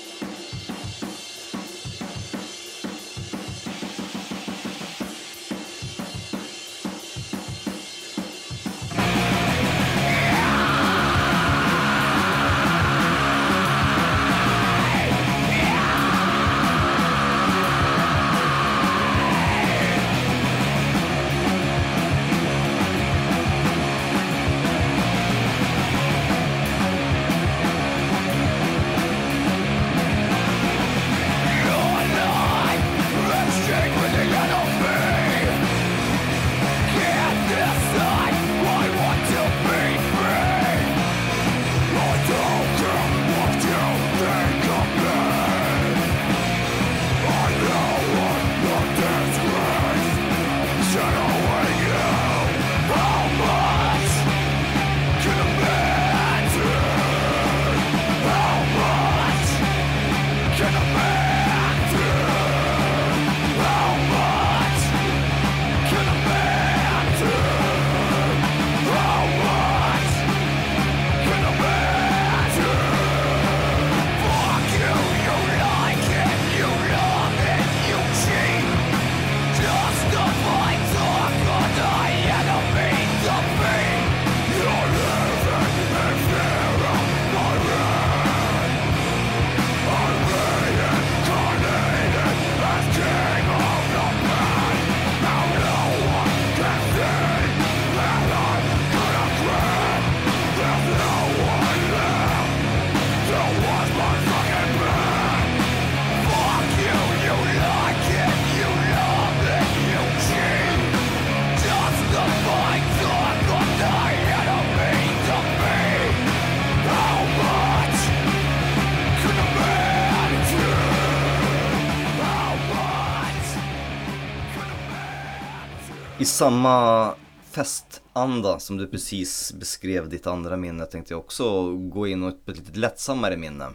samma festanda som du precis beskrev ditt andra minne tänkte jag också gå in på ett lite lättsammare minne.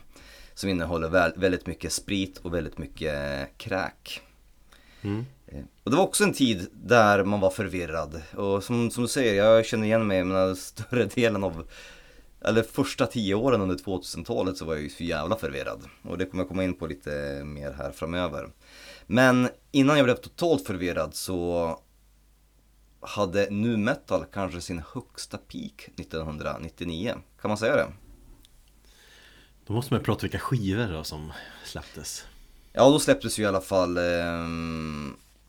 Som innehåller väl, väldigt mycket sprit och väldigt mycket kräk. Mm. Eh, Och det var också en tid där man var förvirrad. Och som, som du säger, jag känner igen mig, men större delen av eller första tio åren under 2000-talet så var jag ju så jävla förvirrad. Och det kommer jag komma in på lite mer här framöver. Men innan jag blev totalt förvirrad så hade nu metal kanske sin högsta peak 1999. Kan man säga det? Då måste man prata vilka skivor då som släpptes. Ja, då släpptes ju i alla fall eh,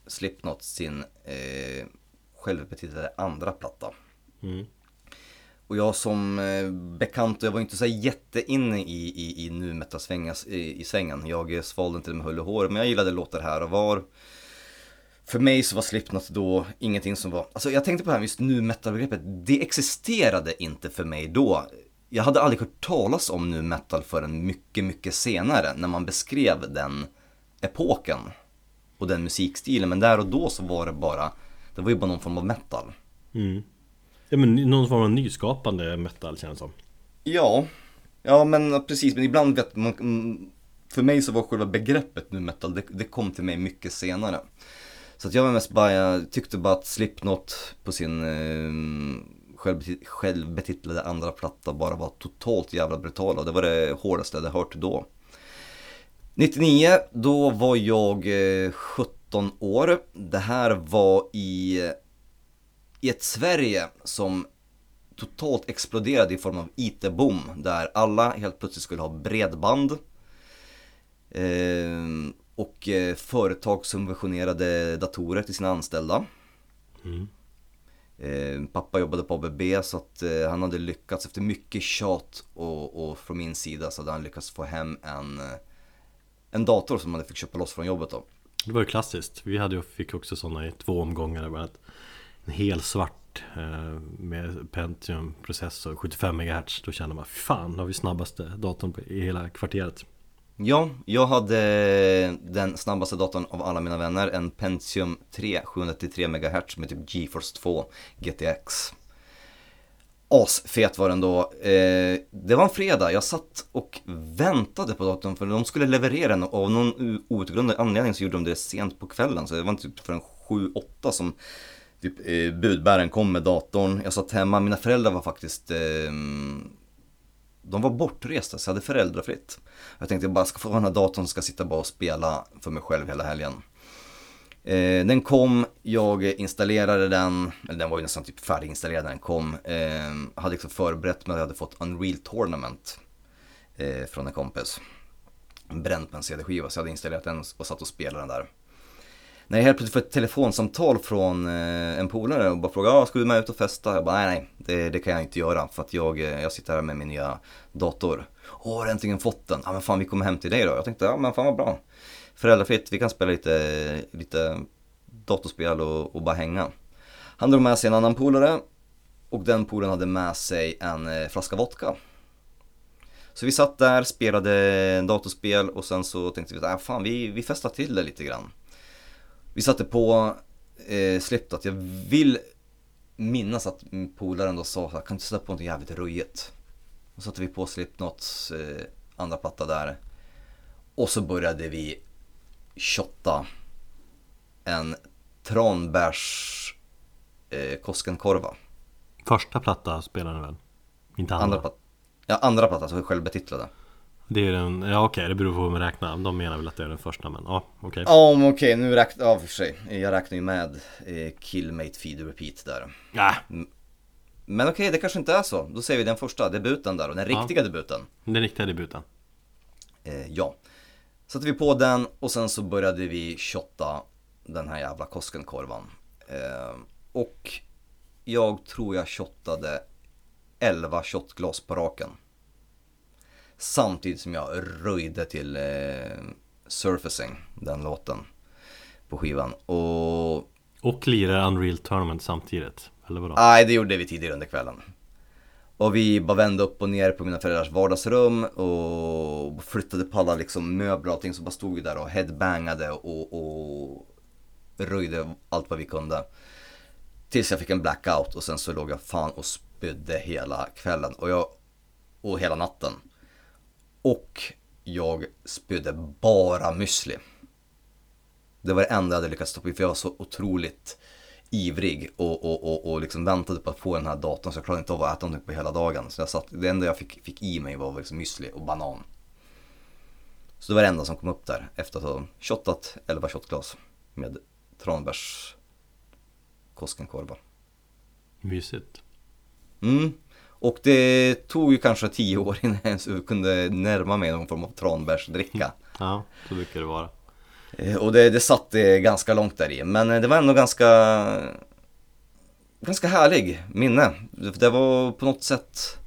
Slipknot sin eh, självbetitlade andra platta. Mm. Och jag som eh, bekant, jag var inte så jätteinne i, i, i nu metal-svängen, i, i svängen. Jag svalde inte det med hull och hår, men jag gillade låtar här och var. För mig så var Slipknot då ingenting som var, alltså jag tänkte på det här just nu metal-begreppet, det existerade inte för mig då. Jag hade aldrig hört talas om nu metal förrän mycket, mycket senare när man beskrev den epoken och den musikstilen. Men där och då så var det bara, det var ju bara någon form av metal. Mm. Ja men någon form av nyskapande metal känns som. Ja, ja men precis, men ibland vet man, för mig så var själva begreppet nu metal, det, det kom till mig mycket senare. Så att jag var mest bara, jag tyckte bara att Slipknot på sin eh, självbetit- självbetitlade andra platta bara var totalt jävla brutala. Det var det hårdaste jag hade hört då. 99, då var jag eh, 17 år. Det här var i, i ett Sverige som totalt exploderade i form av IT-boom. Där alla helt plötsligt skulle ha bredband. Eh, och eh, företag subventionerade datorer till sina anställda. Mm. Eh, pappa jobbade på ABB så att eh, han hade lyckats efter mycket tjat och, och från min sida så hade han lyckats få hem en, en dator som han fick köpa loss från jobbet då. Det var ju klassiskt. Vi hade ju, fick också sådana i två omgångar. Bland en hel svart eh, med Pentium processor 75 MHz. Då kände man fan, har vi snabbaste datorn i hela kvarteret. Ja, jag hade den snabbaste datorn av alla mina vänner, en Pentium 3 793 MHz med typ GeForce 2 GTX. Asfet var den då. Eh, det var en fredag, jag satt och väntade på datorn för de skulle leverera den och av någon outgrundlig anledning så gjorde de det sent på kvällen så det var typ typ förrän 7-8 som typ, eh, budbäraren kom med datorn. Jag satt hemma, mina föräldrar var faktiskt eh, de var bortresta så jag hade föräldrafritt. Jag tänkte jag bara ska få den här datorn ska sitta bara och spela för mig själv hela helgen. Eh, den kom, jag installerade den, eller den var ju nästan typ färdiginstallerad när den kom. Eh, hade liksom förberett mig, jag hade fått Unreal Tournament eh, från en kompis. Bränt på en CD-skiva så jag hade installerat den och satt och spelade den där. När jag helt plötsligt får ett telefonsamtal från eh, en polare och bara frågar ah, ska du med ut och festa? Jag bara nej nej, det, det kan jag inte göra för att jag, eh, jag sitter här med min nya dator. Åh, har du äntligen fått den? Ja men fan vi kommer hem till dig då. Jag tänkte ja men fan vad bra. Föräldrafritt, vi kan spela lite, lite datorspel och, och bara hänga. Han drog med sig en annan polare och den polaren hade med sig en eh, flaska vodka. Så vi satt där, spelade datorspel och sen så tänkte vi att äh, fan vi, vi festar till det lite grann. Vi satte på eh, Slipknot, jag vill minnas att polaren då sa kan du inte sätta på något jävligt röjigt? Och så satte vi på Slipknots eh, andra platta där. Och så började vi shotta en tranbärs eh, Koskenkorva. Första platta spelade den väl? Inte andra? Andra platta. Ja, andra platta, alltså självbetitlade. Det är den, ja okej det beror på hur man räknar. De menar väl att det är den första men ja okej. Ja, men okej, nu räknar jag, ja, för sig. Jag räknar ju med eh, Killmate Feed Repeat där. Ja, Men okej, det kanske inte är så. Då säger vi den första debuten där och den Ja. riktiga debuten. den riktiga debuten. Eh, ja. Satte vi på den och sen så började vi shotta den här jävla Koskenkorvan. Eh, och jag tror jag shottade 11 shotglas på raken. Samtidigt som jag röjde till eh, Surfacing, den låten, på skivan. Och Och lirar Unreal Tournament samtidigt. Eller vadå? Nej, det gjorde vi tidigare under kvällen. Och vi bara vände upp och ner på mina föräldrars vardagsrum och flyttade på alla liksom möbler och allting. Så bara stod vi där och headbangade och, och röjde allt vad vi kunde. Tills jag fick en blackout och sen så låg jag fan och spydde hela kvällen och, jag, och hela natten. Och jag spydde bara müsli. Det var det enda jag hade lyckats stoppa i för jag var så otroligt ivrig och, och, och, och liksom väntade på att få den här datorn så jag klarade inte av att äta någonting på hela dagen. Så jag satt, det enda jag fick, fick i mig var liksom müsli och banan. Så det var det enda som kom upp där efter att ha shottat 11 shotglas med tranbärs Koskenkorva. Mysigt. Mm. Och det tog ju kanske tio år innan jag ens kunde närma mig någon form av tranbärsdricka. Ja, så brukar det vara. Eh, Och det, det satt eh, ganska långt där i. Men eh, det var ändå ganska Ganska härlig minne. Det var på något sätt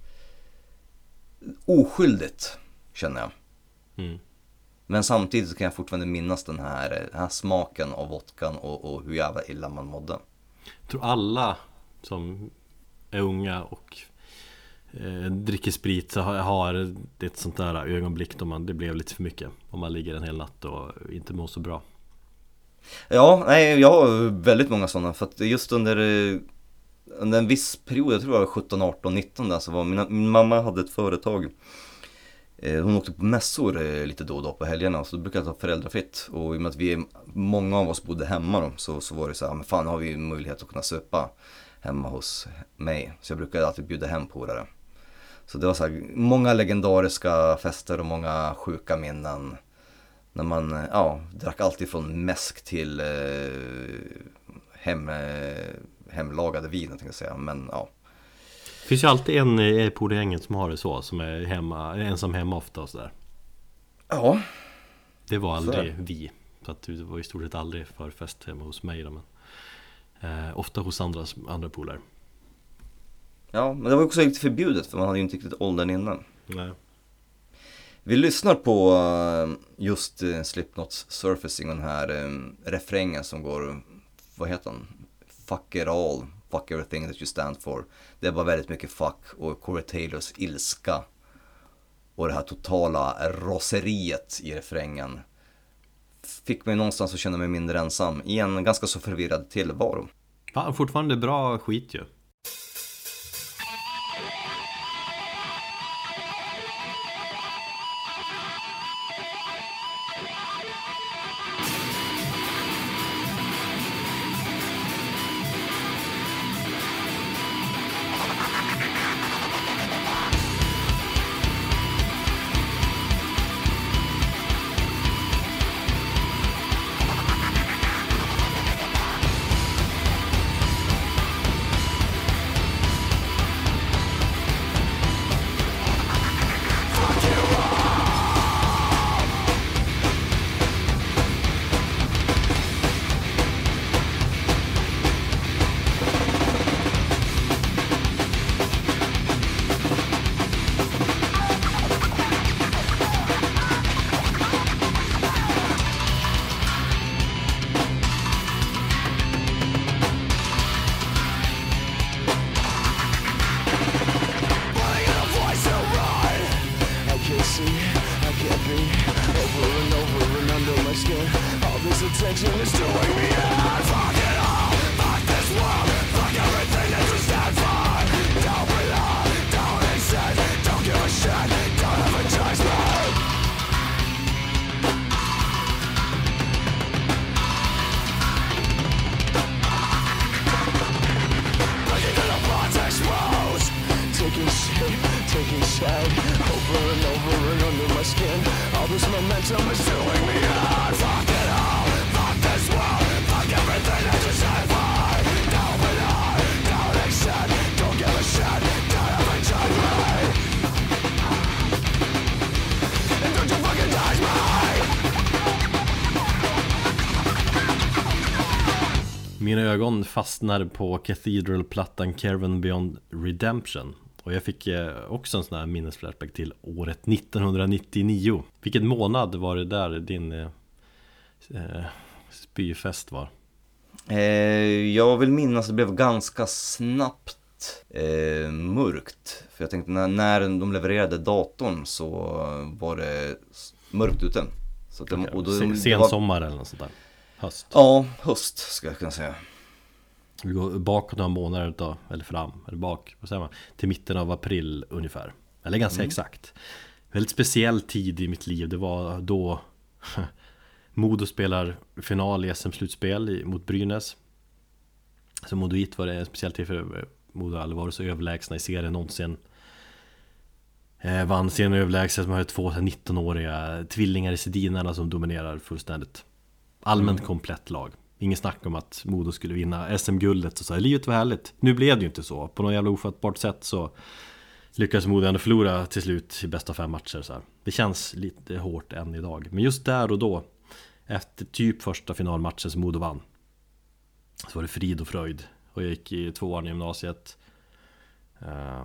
oskyldigt känner jag. Mm. Men samtidigt så kan jag fortfarande minnas den här, den här smaken av vodkan och, och hur jävla illa man mådde. Jag tror alla som är unga och Eh, dricker sprit så har, det ett sånt där ögonblick då man, det blev lite för mycket. Om man ligger en hel natt och inte mår så bra. Ja, nej, jag har väldigt många sådana för att just under, eh, under en viss period, jag tror det var 17, 18, 19 där, så var mina, min mamma hade ett företag eh, Hon åkte på mässor lite då och då på helgerna så då brukade jag ta föräldrafritt och i och med att vi, många av oss bodde hemma då så, så var det så här, men fan har vi möjlighet att kunna supa hemma hos mig. Så jag brukade alltid bjuda hem polare. Så det var så här, många legendariska fester och många sjuka minnen. När man, ja, drack alltid från mäsk till eh, hem, eh, hemlagade vin tänkte jag säga. Men ja, Det finns ju alltid en i poolgänget som har det så, som är hemma, ensam hemma ofta och sådär. ja, Det var Så aldrig vi. Så att det var i stort sett aldrig förfest hemma hos mig då, men eh, Ofta hos andra, andra polare. Ja, men det var också lite förbjudet för man hade ju inte riktigt åldern innan. Nej. Vi lyssnar på eh, just eh, Slipknots Surfacing och den här eh, refrängen som går, vad heter den? Fuck it all, fuck everything that you stand for. Det var väldigt mycket fuck och Corey Taylors ilska. Och det här totala raseriet i refrängen. Fick mig någonstans att känna mig mindre ensam i en ganska så förvirrad tillvaro. Fan, fortfarande bra skit ju. Fastnar på Cathedral-plattan Caravan Beyond Redemption Och jag fick eh, också en sån här minnesflashback till året 1999 Vilken månad var det där din eh, eh, spyfest var? Eh, jag vill minnas att det blev ganska snabbt eh, mörkt. För jag tänkte när, när de levererade datorn så var det mörkt ute. Så att det, och då, Sen, det sen var- sommar eller något sånt där Höst Ja, höst ska jag kunna säga. Vi går bakåt några månader då, eller fram, eller bak, vad säger man? Till mitten av april ungefär. Eller ganska exakt. Väldigt speciell tid i mitt liv, det var då [LAUGHS] Modo spelar final i SM-slutspel mot Brynäs. Så Modoit var det en speciell tid för Modo har aldrig varit så överlägsna i serien någonsin. Eh, Vann serien överlägset, man har två så här 19-åriga tvillingar i Sedinarna som dominerar fullständigt. Allmänt komplett lag Ingen snack om att Modo skulle vinna SM-guldet och så här, livet var härligt. Nu blev det ju inte så, på något jävla ofattbart sätt så Lyckades Modo ändå förlora till slut i bästa fem matcher så här. Det känns lite hårt än idag. Men just där och då Efter typ första finalmatchen som Modo vann Så var det frid och fröjd. Och jag gick i tvåan i gymnasiet. Eh,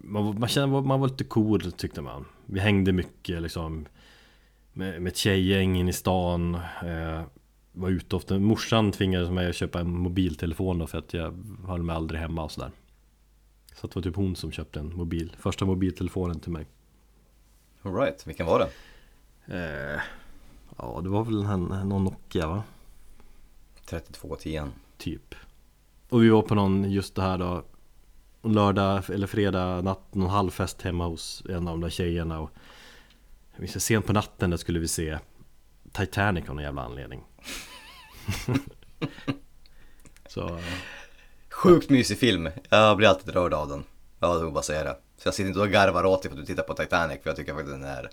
man, var- man kände man var lite cool tyckte man. Vi hängde mycket liksom Med, med ett tjejgäng in i stan. Eh, var ute ofta. Morsan tvingade mig att köpa en mobiltelefon då för att jag höll mig aldrig hemma och sådär. Så det var typ hon som köpte en mobil Första mobiltelefonen till mig. Alright, vilken var det? eh, Ja det var väl en, någon Nokia va? 3210 Typ. Och vi var på någon, just det här då Lördag eller fredag natt, någon halvfest hemma hos en av de där tjejerna och Vi minns sent på natten där skulle vi se Titanic av någon jävla anledning. [LAUGHS] Så Sjukt mysig film, jag blir alltid rörd av den. Jag vill bara säga det. Så jag sitter inte och garvar åt dig för att du tittar på Titanic för jag tycker faktiskt den är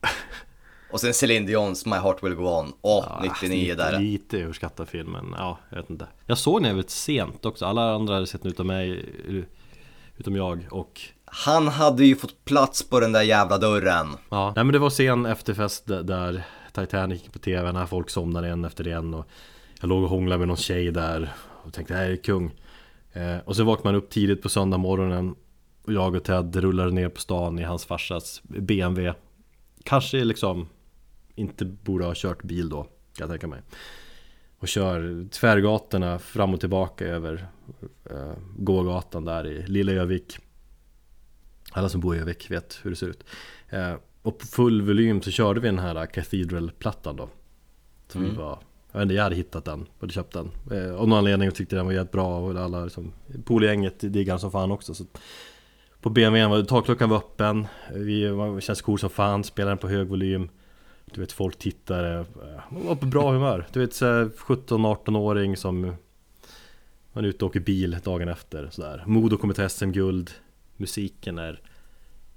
[LAUGHS] Och sen Celine Dions My Heart Will Go On, åh, ja, 99 lite, där. Lite överskattad film men ja, jag vet inte. Jag såg den väldigt sent också, alla andra hade sett den utom mig Utom jag och Han hade ju fått plats på den där jävla dörren. Ja, nej men det var sen efterfest där Titanic gick på tv när folk somnade en efter en och Jag låg och hånglade med någon tjej där och tänkte det här är kung. Eh, Och så vaknade man upp tidigt på söndag morgonen Och jag och Ted rullade ner på stan i hans farsas BMW Kanske liksom inte borde ha kört bil då, kan jag tänka mig. Och kör tvärgatorna fram och tillbaka över eh, gågatan där i Lilla Övik. Alla som bor i Övik vet hur det ser ut. Eh, och på full volym så körde vi den här Cathedral-plattan då. Som vi var, jag vet inte, jag hade hittat den, och köpt den. Eh, av någon anledning tyckte den var jävligt bra och alla liksom, Poolgänget diggade som fan också. Så på BMWn var takluckan var öppen, vi var, känns coolt som fan, spelade den på hög volym. Du vet folk tittade, eh, man var på bra humör. Du vet så här 17-18-åring som man är ute och åker bil dagen efter sådär. Modo kommer till SM-guld Musiken är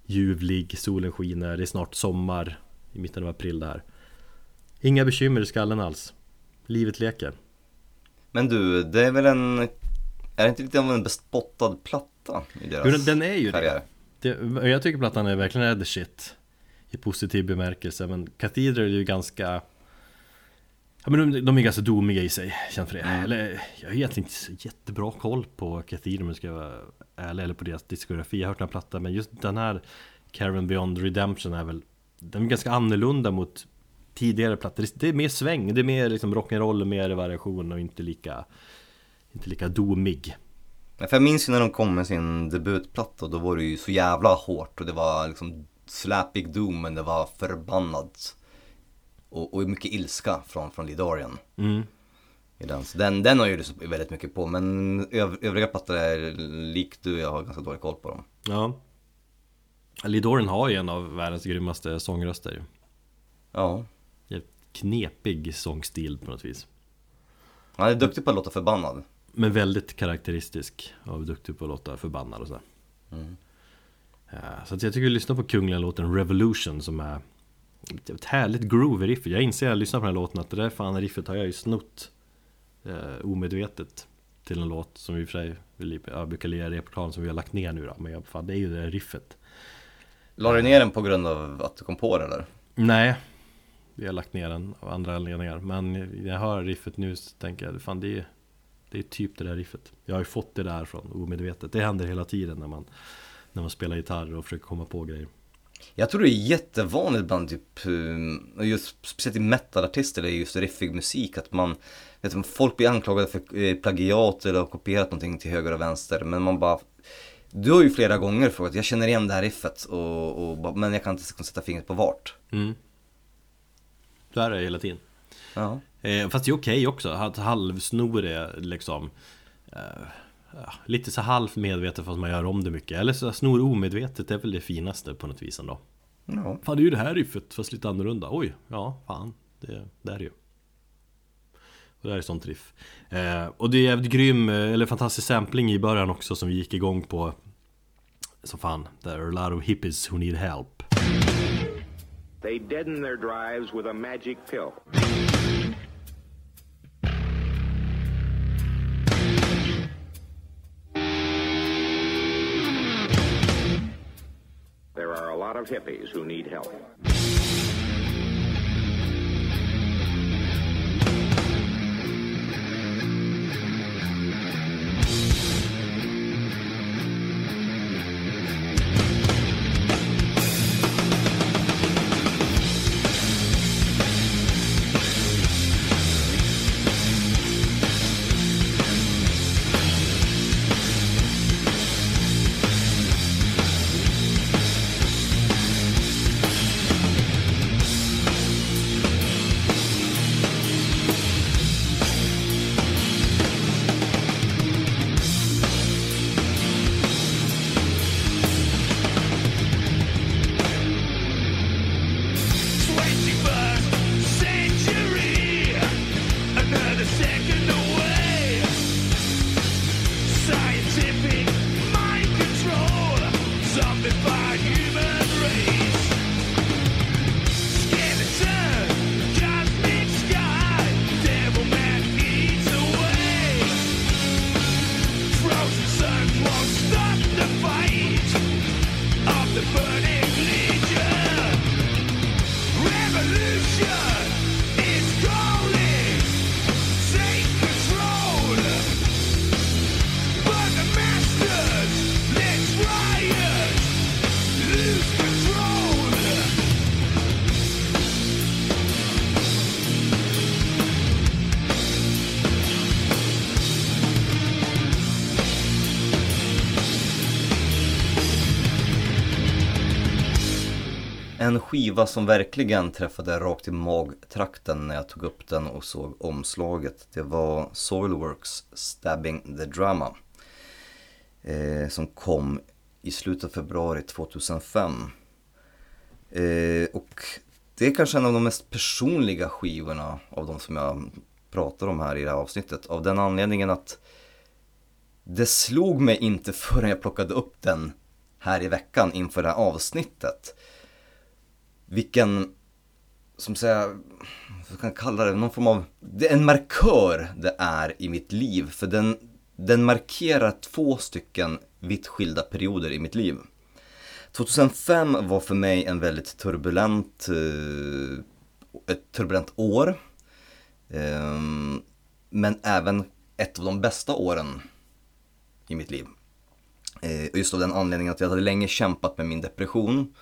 ljuvlig, solen skiner, det är snart sommar i mitten av april där. Inga bekymmer i skallen alls. Livet leker. Men du, det är väl en... Är det inte lite av en bespottad platta i deras Jo, den, den är ju karriär? det. det. Jag tycker plattan är verkligen är the shit. I positiv bemärkelse, men Cathedral är ju ganska... Ja men de, de är ganska domiga i sig, känns för det. Eller, jag har egentligen inte så jättebra koll på Cathedral om jag ska vara eller på deras diskografi. Jag har hört här plattan, men just den här Caravan Beyond Redemption är väl Den är ganska annorlunda mot tidigare plattor. Det är mer sväng, det är mer liksom rock'n'roll, mer variation och inte lika Inte lika domig. För jag minns ju när de kom med sin debutplatta, då var det ju så jävla hårt och det var liksom slappig doom men det var förbannat. Och, och mycket ilska från, från Lidorian. Mm. I den. Så den, den har jag ju lyssnat väldigt mycket på men öv, övriga plattor är likt du, jag har ganska dålig koll på dem. Ja Lidoren har ju en av världens grymmaste sångröster. Ja, Jävligt knepig sångstil på något vis han är duktig på att låta förbannad. Men väldigt karaktäristisk och duktig på att låta förbannad och sådär Mm. Ja, Så jag tycker vi lyssnar på kungliga låten Revolution som är ett härligt groovy riff Jag inser när jag lyssnar på den här låten att det där fan riffet har jag ju snott eh, omedvetet till en låt som i och för sig jag brukar lira repertoaren som vi har lagt ner nu då. Men jag, fan, det är ju det där riffet. La du ner den på grund av att du kom på det eller? Nej. Vi har lagt ner den av andra anledningar. Men när jag hör riffet nu så tänker jag fan det är Det är typ det där riffet. Jag har ju fått det där från omedvetet. Det händer hela tiden när man När man spelar gitarr och försöker komma på grejer. Jag tror det är jättevanligt bland typ, eh, just speciellt i metalartister, det är just riffig musik att man, vet du, folk blir anklagade för eh, plagiat eller har kopierat någonting till höger och vänster men man bara Du har ju flera gånger frågat, jag känner igen det här riffet och, och bara, men jag kan inte sätta fingret på vart. mm. Så är det hela tiden Ja. Eh, fast det är okej också, att halvsnor är liksom eh, Lite så halvt medvetet fast man gör om det mycket Eller så snor omedvetet är väl det finaste på något vis ändå Ja. Fan det är ju det här riffet fast lite annorlunda Oj, ja fan Det, det är det ju det här är sånt riff eh, Och det är jävligt grym, eh, eller fantastisk sampling i början också som vi gick igång på Som fan, there are a lot of hippies who need help They deaden their drives with a magic pill. There are a lot of hippies who need help. En skiva som verkligen träffade rakt i magtrakten när jag tog upp den och såg omslaget. Det var Soilworks Stabbing the Drama. Eh, som kom i slutet av februari 2005. Eh, och det är kanske en av de mest personliga skivorna av de som jag pratar om här i det här avsnittet. Av den anledningen att det slog mig inte förrän jag plockade upp den här i veckan inför det här avsnittet vilken, som säga, vad kan jag kalla det, någon form av, det är en markör det är i mitt liv. För den, den markerar två stycken vitt skilda perioder i mitt liv. 2005 var för mig en väldigt turbulent, eh, ett turbulent år. Ehm, men även ett av de bästa åren i mitt liv. Eh, just av den anledningen att jag hade länge kämpat med min depression.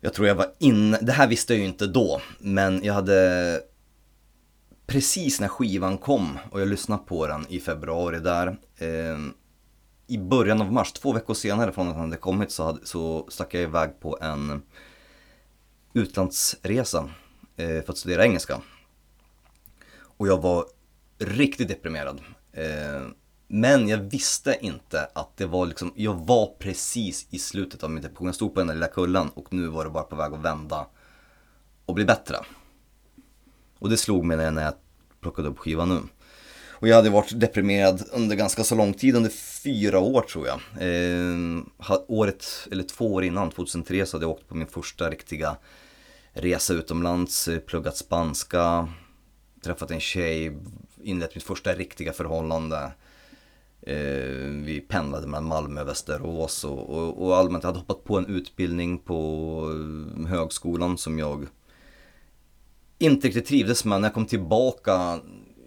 Jag tror jag var inne, det här visste jag ju inte då, men jag hade precis när skivan kom och jag lyssnade på den i februari där. Eh, I början av mars, två veckor senare från att den hade kommit så, hade, så stack jag iväg på en utlandsresa eh, för att studera engelska. Och jag var riktigt deprimerad. Eh, men jag visste inte att det var liksom, jag var precis i slutet av min depression. Jag stod på den där lilla kullen och nu var det bara på väg att vända och bli bättre. Och det slog mig när jag plockade upp skivan nu. Och jag hade varit deprimerad under ganska så lång tid, under fyra år tror jag. Eh, året, eller två år innan, 2003, så hade jag åkt på min första riktiga resa utomlands, eh, pluggat spanska, träffat en tjej, inlett mitt första riktiga förhållande. Eh, vi pendlade mellan Malmö och Västerås och, och, och allmänt, jag hade hoppat på en utbildning på högskolan som jag inte riktigt trivdes med. När jag kom tillbaka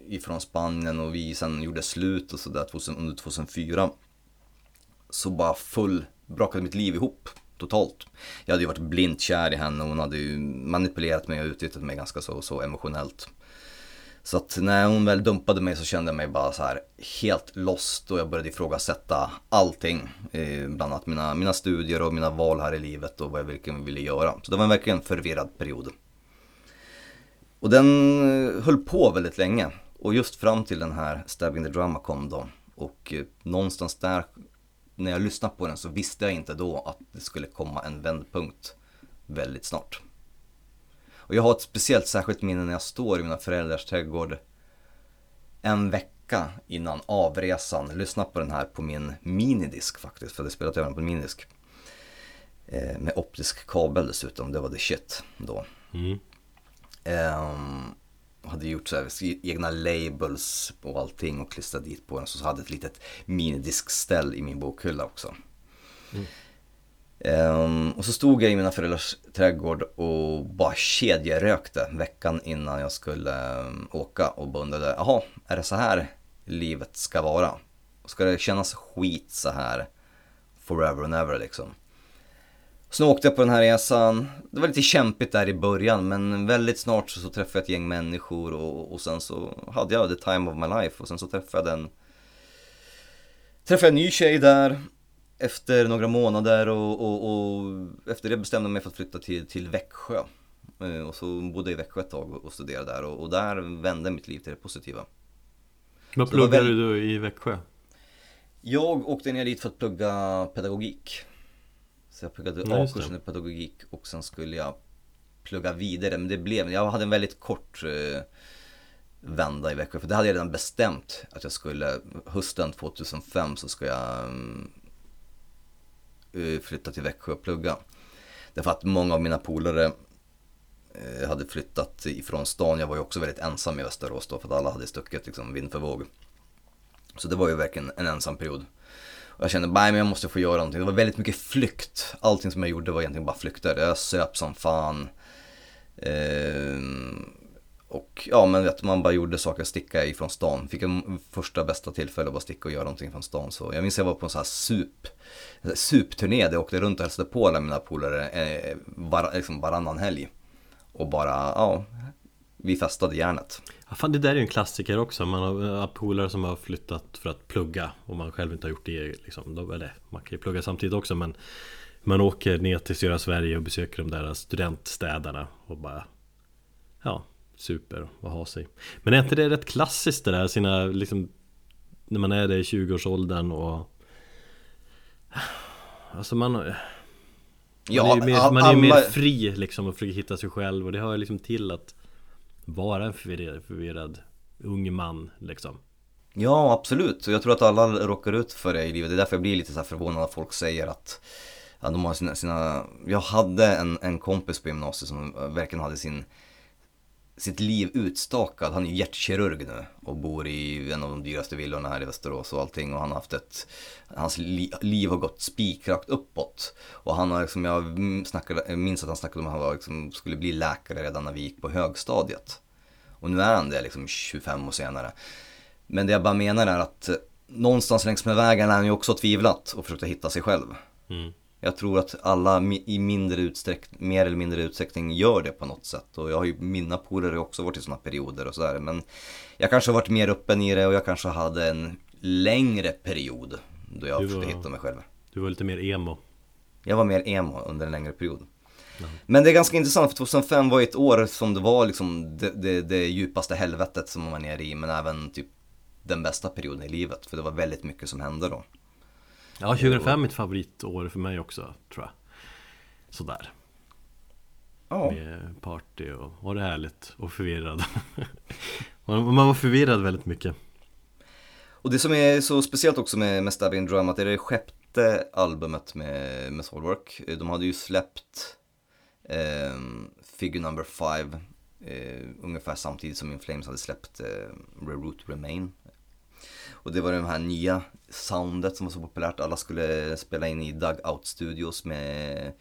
ifrån Spanien och vi sen gjorde slut och sådär under 2004 så bara full, brakade mitt liv ihop totalt. Jag hade ju varit blint kär i henne och hon hade ju manipulerat mig och utnyttjat mig ganska så, så emotionellt. Så att när hon väl dumpade mig så kände jag mig bara så här helt lost och jag började ifrågasätta allting. Eh, bland annat mina, mina studier och mina val här i livet och vad jag verkligen ville göra. Så det var en verkligen förvirrad period. Och den eh, höll på väldigt länge. Och just fram till den här Stabbing the Drama kom då. Och eh, någonstans där, när jag lyssnade på den så visste jag inte då att det skulle komma en vändpunkt väldigt snart. Och jag har ett speciellt särskilt minne när jag står i mina föräldrars trädgård en vecka innan avresan. Lyssna på den här på min minidisk faktiskt, för det spelat över den på en minidisk. Eh, med optisk kabel dessutom, det var the shit då. Mm. Ehm, hade gjort så här, egna labels och allting och klistrat dit på den. Så hade ett litet minidiskställ i min bokhylla också. Um, och så stod jag i mina föräldrars trädgård och bara kedjerökte veckan innan jag skulle um, åka och bara undrade, jaha, är det så här livet ska vara? Ska det kännas skit så här forever and ever liksom? Så nu åkte jag på den här resan. Det var lite kämpigt där i början men väldigt snart så, så träffade jag ett gäng människor och, och sen så hade jag the time of my life och sen så träffade jag en Träffade jag en ny tjej där efter några månader och, och, och efter det bestämde jag mig för att flytta till, till Växjö. Eh, Och så bodde jag i Växjö ett tag och, studerade där och, och där vände mitt liv till det positiva. Vad Så pluggade väl- du i Växjö? Jag åkte ner dit för att plugga pedagogik. Så jag pluggade Ja. A-kursen i pedagogik och sen skulle jag plugga vidare. Men det blev, jag hade en väldigt kort eh, vända i Växjö. För det hade jag redan bestämt att jag skulle, hösten 2005 så ska jag eh, Eh, flytta till Växjö och plugga. Därför att många av mina polare eh, hade flyttat ifrån stan. Jag var ju också väldigt ensam i Västerås då för att alla hade stuckit liksom vind för våg. Så det var ju verkligen en ensam period. Och jag kände, nej men jag måste få göra någonting. Det var väldigt mycket flykt. Allting som jag gjorde var egentligen bara flykter. Jag söp som fan. Ehm, och ja men vet man bara gjorde saker, sticka ifrån stan. Fick en första bästa tillfälle att bara sticka och göra någonting från stan. Så jag minns jag var på en sån här sup, supturné där jag åkte runt och hälsade på alla mina polare eh, var, liksom varannan helg. Och bara, ja, vi festade järnet. Ja, fan, det där är ju en klassiker också. Man har eh, polare som har flyttat för att plugga och man själv inte har gjort det. Liksom. Då, eller, man kan ju plugga samtidigt också men man åker ner till södra Sverige och besöker de där studentstäderna och bara ja, super och ha sig. Men är inte det rätt klassiskt det där sina liksom när man är där i 20-årsåldern och Alltså man man är ju mer, all- man är ju mer alla- fri liksom och försöker hitta sig själv och det hör liksom till att vara en förvirrad, förvirrad ung man liksom. Ja, absolut. Och jag tror att alla råkar ut för det i livet. Det är därför jag blir lite så här förvånad när folk säger att ja, de har sina, sina... Jag hade en, en kompis på gymnasiet som verkligen hade sin, sitt liv utstakad. Han är ju hjärtkirurg nu och bor i en av de dyraste villorna här i Västerås och allting. Och han har haft ett... Hans li, liv har gått spikrakt uppåt. Och han har liksom, jag snackade, minns att han snackade om att han var, liksom, skulle bli läkare redan när vi gick på högstadiet. Och nu är han det liksom 25 år senare. Men det jag bara menar är att någonstans längs med vägen är han ju också tvivlat och försökt hitta sig själv. Mm. Jag tror att alla i mindre utsträckning, mer eller mindre utsträckning gör det på något sätt. Och jag har ju, mina polare också varit i sådana perioder och sådär. Men jag kanske har varit mer öppen i det och jag kanske hade en längre period då jag Du försökte var- hitta mig själv. Du var lite mer emo. Jag var mer emo under en längre period. Men det är ganska intressant för 2005 var ett år som det var liksom det, det, det djupaste helvetet som man var nere i men även typ den bästa perioden i livet för det var väldigt mycket som hände då. Ja, 2005 är mitt favoritår för mig också, tror jag. Sådär. Ja, Med party och var det härligt och förvirrad. [LAUGHS] man var förvirrad väldigt mycket. och det som är så speciellt också med, med Stabbing Drum att det är det sjätte albumet med, med Soulwork. De hade ju släppt eh, Figure Number 5 eh, ungefär samtidigt som In Flames hade släppt eh, Reroot Remain. Och det var det här nya soundet som var så populärt. Alla skulle spela in i Dugout Studios med,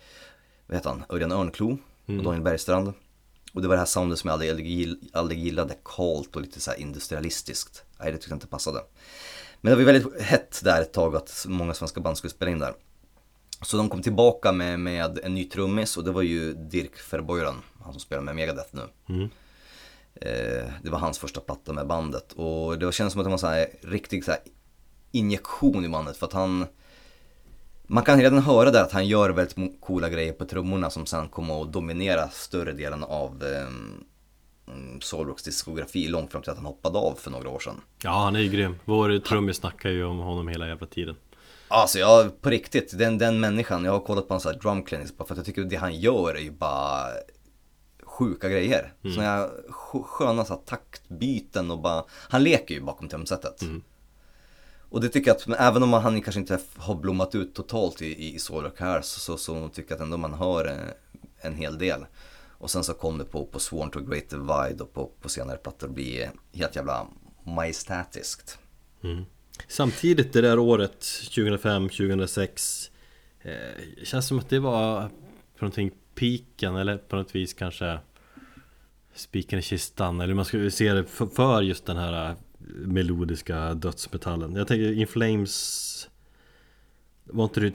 vad heter han, Örjan Örnklo och Daniel Bergstrand. Och det var det här soundet som jag aldrig, aldrig, aldrig gillade, kalt och lite så industrialistiskt. Nej, det tyckte jag inte passade. Men det var väldigt hett där ett tag att många svenska band skulle spela in där. Så de kom tillbaka med, med en ny trummis och det var ju Dirk Verboiren, han som spelar med Megadeth nu. Eh, det var hans första platta med bandet och det kändes som att det var en här riktig så här injektion i bandet för att han man kan redan höra där att han gör väldigt coola grejer på trummorna som sen kommer att dominera större delen av, eh, Soulrocks diskografi långt fram till att han hoppade av för några år sedan. Ja, han är ju grym. Vår trummis snackar ju om honom hela jävla tiden. Alltså jag, på riktigt, den, den människan, jag har kollat på här drum clinics bara för att jag tycker det han gör är ju bara sjuka grejer. Mm. Såna här sk- sköna så här, taktbyten och bara, han leker ju bakom trumsetet. Och det tycker jag att, men även om han kanske inte har blommat ut totalt i, i, Soulrock här så, så, så tycker jag att ändå man hör en, en hel del. Och sen så kom det på, på Sworn to Great Divide och på, på senare plattor bli helt jävla majestätiskt. Samtidigt det där året 2005, 2006 eh, Känns som att det var någonting piken eller på något vis kanske Spiken i kistan eller hur man skulle se det för, just den här äh, melodiska dödsmetallen Jag tänker In Flames Var inte det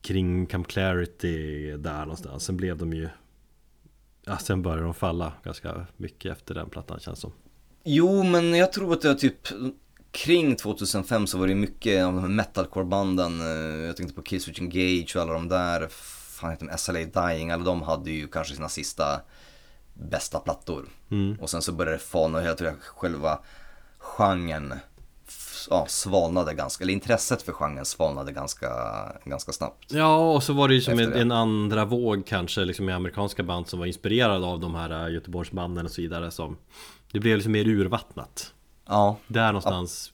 kring Camp Clarity där någonstans? Sen blev de ju Ja, sen började de falla ganska mycket efter den plattan känns som Jo, men jag tror att det var typ kring 2005 så var det mycket av de här metalcore-banden. Eh, jag tänkte på Killswitch Engage och alla de där. Fan heter de? SLA Dying. Alla de hade ju kanske sina sista bästa plattor. Och sen så började det fana och jag tror att själva genren ja, svalnade ganska, eller intresset för genren svalnade ganska, ganska snabbt. Ja, och så var det ju som en, en andra våg kanske liksom med amerikanska band som var inspirerade av de här äh, Göteborgsbanden och så vidare som Det blev liksom mer urvattnat Ja, Där någonstans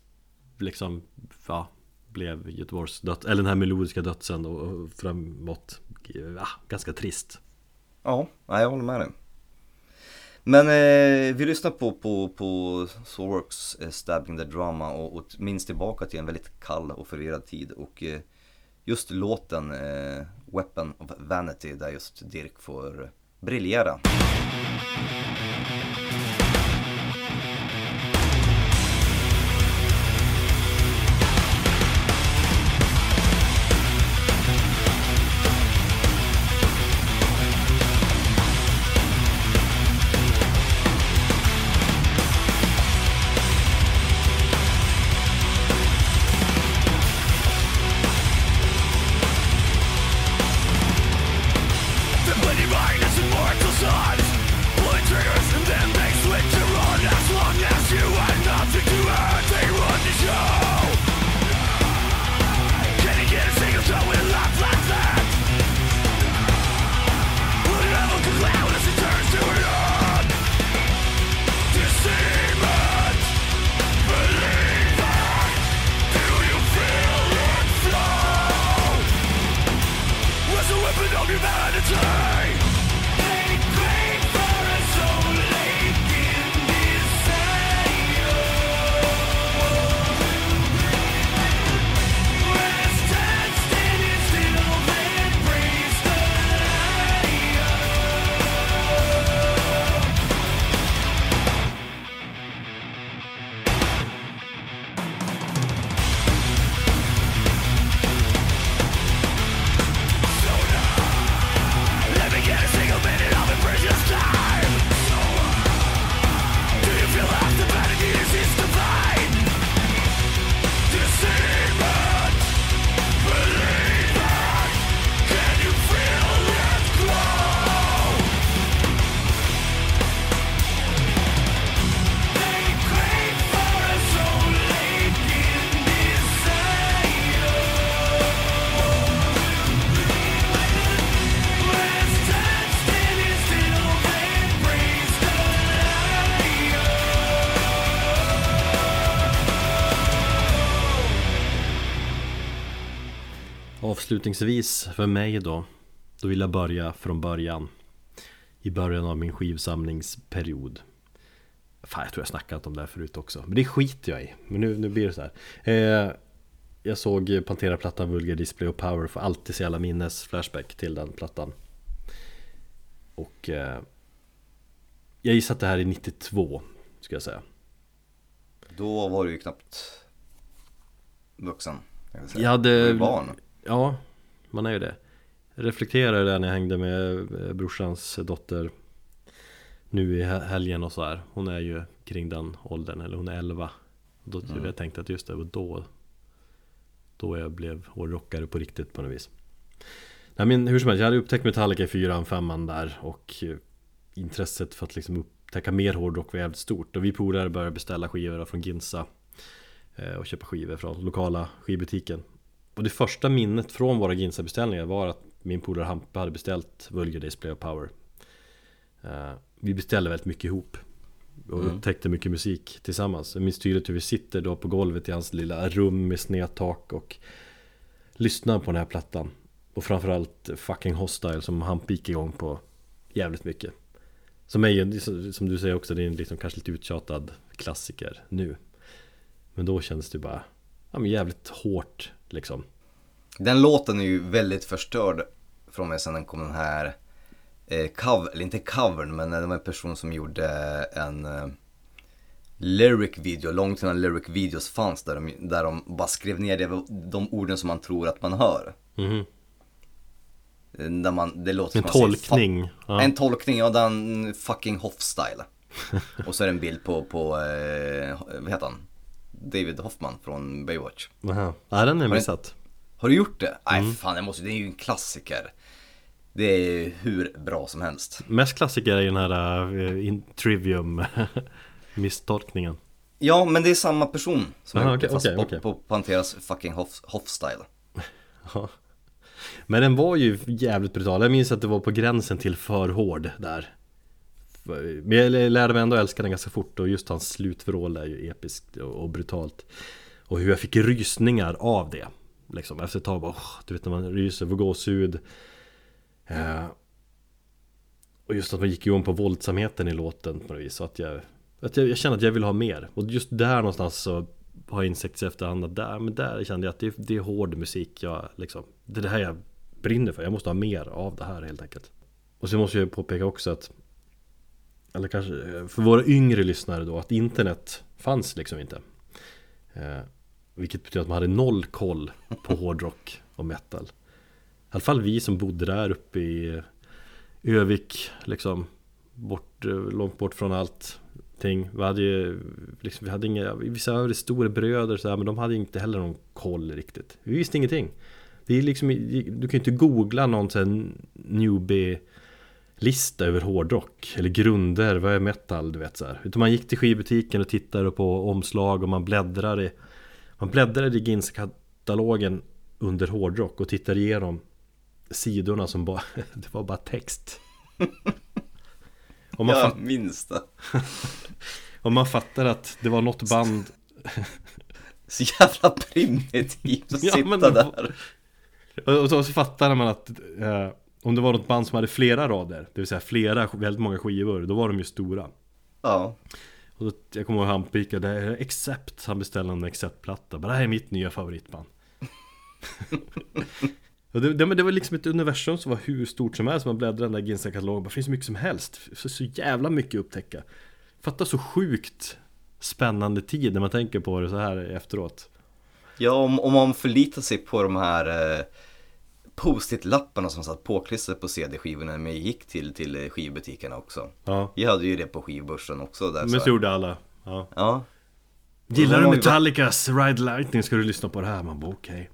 liksom Ja Blev Göteborgs död Eller den här melodiska dödsen och, och framåt ja, Ganska trist ja, jag håller med dig. Men eh, vi lyssnar på, på, på Sorks eh, Stabbing the Drama och, och minns tillbaka till en väldigt kall och förvirrad tid och eh, just låten eh, Weapon of Vanity där just Dirk får briljera. Avslutningsvis för mig då Då vill jag börja från början I början av min skivsamlingsperiod Fan jag tror jag snackat om det här förut också Men det skiter jag i Men nu, nu blir det så här eh, Jag såg Pantera-plattan Vulgar Display och Power För alltid så jävla minnes flashback till den plattan Och eh, Jag gissar att det här är 92 Ska jag säga Då var du ju knappt vuxen. Jag. Jag hade- Du barn. Ja, man är ju det. Jag reflekterade där när jag hängde med eh, brorsans dotter Nu i he- helgen och så här. Hon är ju kring den åldern, eller hon är 11 Då Mm. jag tänkte att just det, var då Då jag blev hårdrockare på riktigt på något vis. Nej men hur som helst, jag hade upptäckt Metallica i fyran, femman där och eh, Intresset för att liksom upp, upptäcka mer hårdrock var jävligt stort. Och vi polare började beställa skivor från Ginsa eh, och köpa skivor från lokala skivbutiken och det första minnet från våra Ginsa-beställningar var att min polare Hampe hade beställt Vulgar Display of Power. Eh, Vi beställde väldigt mycket ihop och upptäckte mycket musik tillsammans. Jag minns tydligt hur vi sitter då på golvet i hans lilla rum med snedtak och lyssnar på den här plattan. Och framförallt Fucking Hostile som Hampe gick igång på jävligt mycket. Som är ju, som du säger också, det är en liksom kanske lite uttjatad klassiker nu. Men då kändes det bara, ja men jävligt hårt liksom Den låten är ju väldigt förstörd från mig sen den kom den här eh, cover, eller inte covern, men det var en person som gjorde en eh, lyric video, långt innan lyric videos fanns där de, där de bara skrev ner det, de orden som man tror att man hör. Eh, Där man, det låter En som säger, tolkning, "Fuck-" ja. En tolkning av den fucking Hoff-style. [LAUGHS] Och så är det en bild på, på eh, vad heter han? David Hoffman från Baywatch. Aha. Ja den är missat Har du gjort det? Nej Mm. fan, jag måste, det är ju en klassiker. Det är hur bra som helst. Mest klassiker är ju den här uh, in, Trivium misstolkningen Ja, men det är samma person som Aha, har gjort det, okej, fast okej, på, okej. på Panteras fucking Hoff, Hoff-style. [LAUGHS] Ja. Men den var ju jävligt brutal Jag minns att det var på gränsen till för hård där men jag lärde mig ändå älska den ganska fort och just hans slutvrål är ju episkt och brutalt. Och hur jag fick rysningar av det Liksom. Efter ett tag bara, oh, du vet när man ryser, får gåshud. Eh, Och just att man gick igång på våldsamheten i låten på något vis så att jag att jag, jag kände att jag ville ha mer. Och just där någonstans så har jag insett i efterhand att där, men där kände jag att det, det är hård musik jag liksom Det är det här jag brinner för, jag måste ha mer av det här helt enkelt. Och så måste jag påpeka också att eller kanske eh, för våra yngre lyssnare då att internet fanns liksom inte eh, Vilket betyder att man hade noll koll på [LAUGHS] hårdrock och metal I alla fall vi som bodde där uppe i Övik liksom bort, eh, Långt bort från allt ting. Vi hade ju liksom, vi hade inga, vissa hade storebröder så här, men de hade inte heller någon koll riktigt. Vi visste ingenting. Det är liksom, du kan ju inte googla någon sån här newbie lista över hårdrock eller grunder, vad är metal, du vet så här. Utan man gick till skivbutiken och tittade på omslag och man bläddrade i, man bläddrade i Ginsa-katalogen under hårdrock och tittade igenom sidorna som bara, [LAUGHS] det var bara text. Och man, Jag minns det. och man fattar att det var något band [LAUGHS] Så jävla primitivt att Ja, sitta där. Och så, så fattade man att eh, om det var något band som hade flera rader, det vill säga flera, väldigt många skivor, då var de ju stora. Ja. Och då, jag kommer ihåg han pikade, Accept, han beställde en Accept-platta. Bara, det här är mitt nya favoritband. [LAUGHS] det, det, det var liksom ett universum som var hur stort som helst. Man bläddrade i den där Ginsa-katalogen, det finns så mycket som helst. Så, så jävla mycket att upptäcka. Fatta så sjukt spännande tid när man tänker på det så här efteråt. Ja, om, om man förlitar sig på de här eh, post-it-lapparna som satt påklistrade på CD-skivorna när man gick till, till skivbutikerna också. Ja, Vi hade ju det på skivbörsen också där. men så gjorde alla. Ja. Ja. Gillar du Metallicas Ride Lightning ska du lyssna på det här. Man bara okej.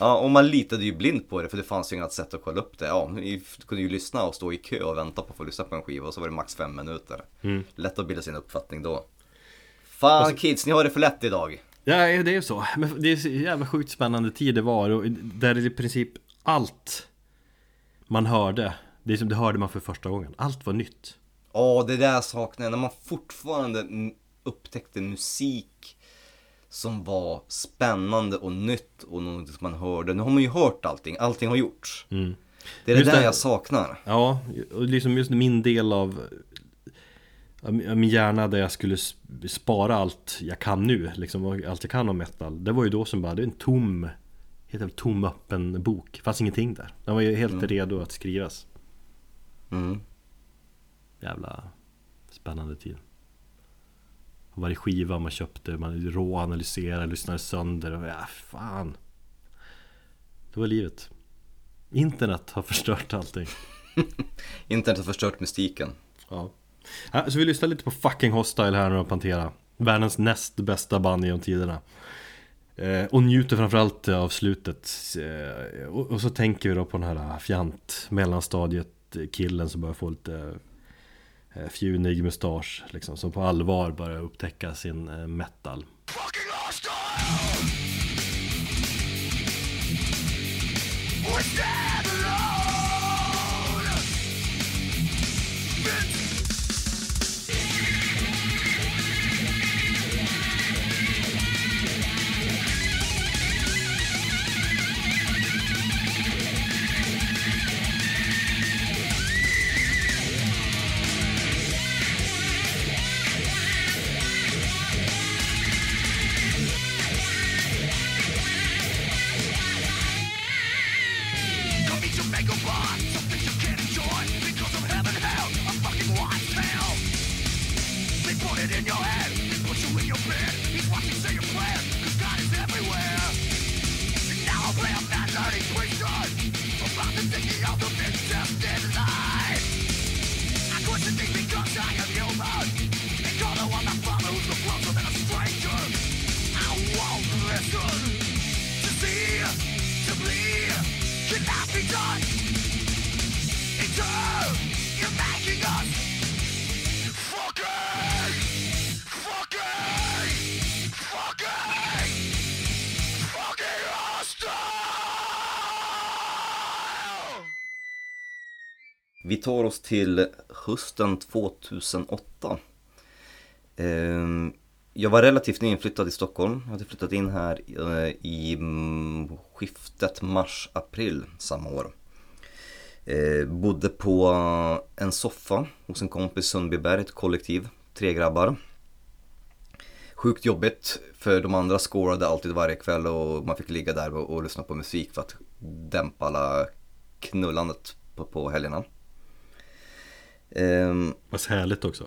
Ja, och man litade ju blind på det för det fanns ju inget sätt att kolla upp det. Ja, vi kunde ju lyssna och stå i kö och vänta på att få lyssna på en skiva och så var det max fem minuter. Mm. Lätt att bilda sin uppfattning då. Fan kids, ni har det för lätt idag. Ja, det är ju så. Men det är så jävla sjukt spännande tid det var. Och där i princip allt man hörde, det är som det hörde man för första gången. Allt var nytt. Ja, det där saknar jag. När man fortfarande upptäckte musik som var spännande och nytt och något som man hörde. Nu har man ju hört allting, allting har gjorts. Det är det Mm. Just där det. jag saknar. Ja, och liksom just min del av min hjärna där jag skulle spara allt jag kan nu, liksom allt jag kan om metal. Det var ju då som bara, det är en tom, heter det tom öppen bok. Fanns ingenting där. Den var ju helt redo att skrivas. Mm. Jävla spännande tid. Och varje skiva man köpte, man råanalyserade, lyssnade sönder och ja, fan. Det var livet. Internet har förstört allting. [LAUGHS] Internet har förstört mystiken. Ja. ja. Så vi lyssnar lite på fucking Hostile här nu och Pantera. Världens näst bästa band genom tiderna. Eh, och njuter framförallt av slutet. Eh, och, och så tänker vi då på den här eh, fjant mellanstadiet killen som börjar få lite eh, fjunig mustasch liksom, som på allvar börjar upptäcka sin eh, metal. Tar oss till hösten 2008. Ehm, jag var relativt nyinflyttad i Stockholm. Jag hade flyttat in här eh, i skiftet mars-april samma år. Ehm, bodde på en soffa hos en kompis i Sundbyberg, ett kollektiv, tre grabbar. Sjukt jobbigt för de andra scorade alltid varje kväll och man fick ligga där och, och lyssna på musik för att dämpa alla knullandet på, på helgerna. Ehm, Vad härligt också.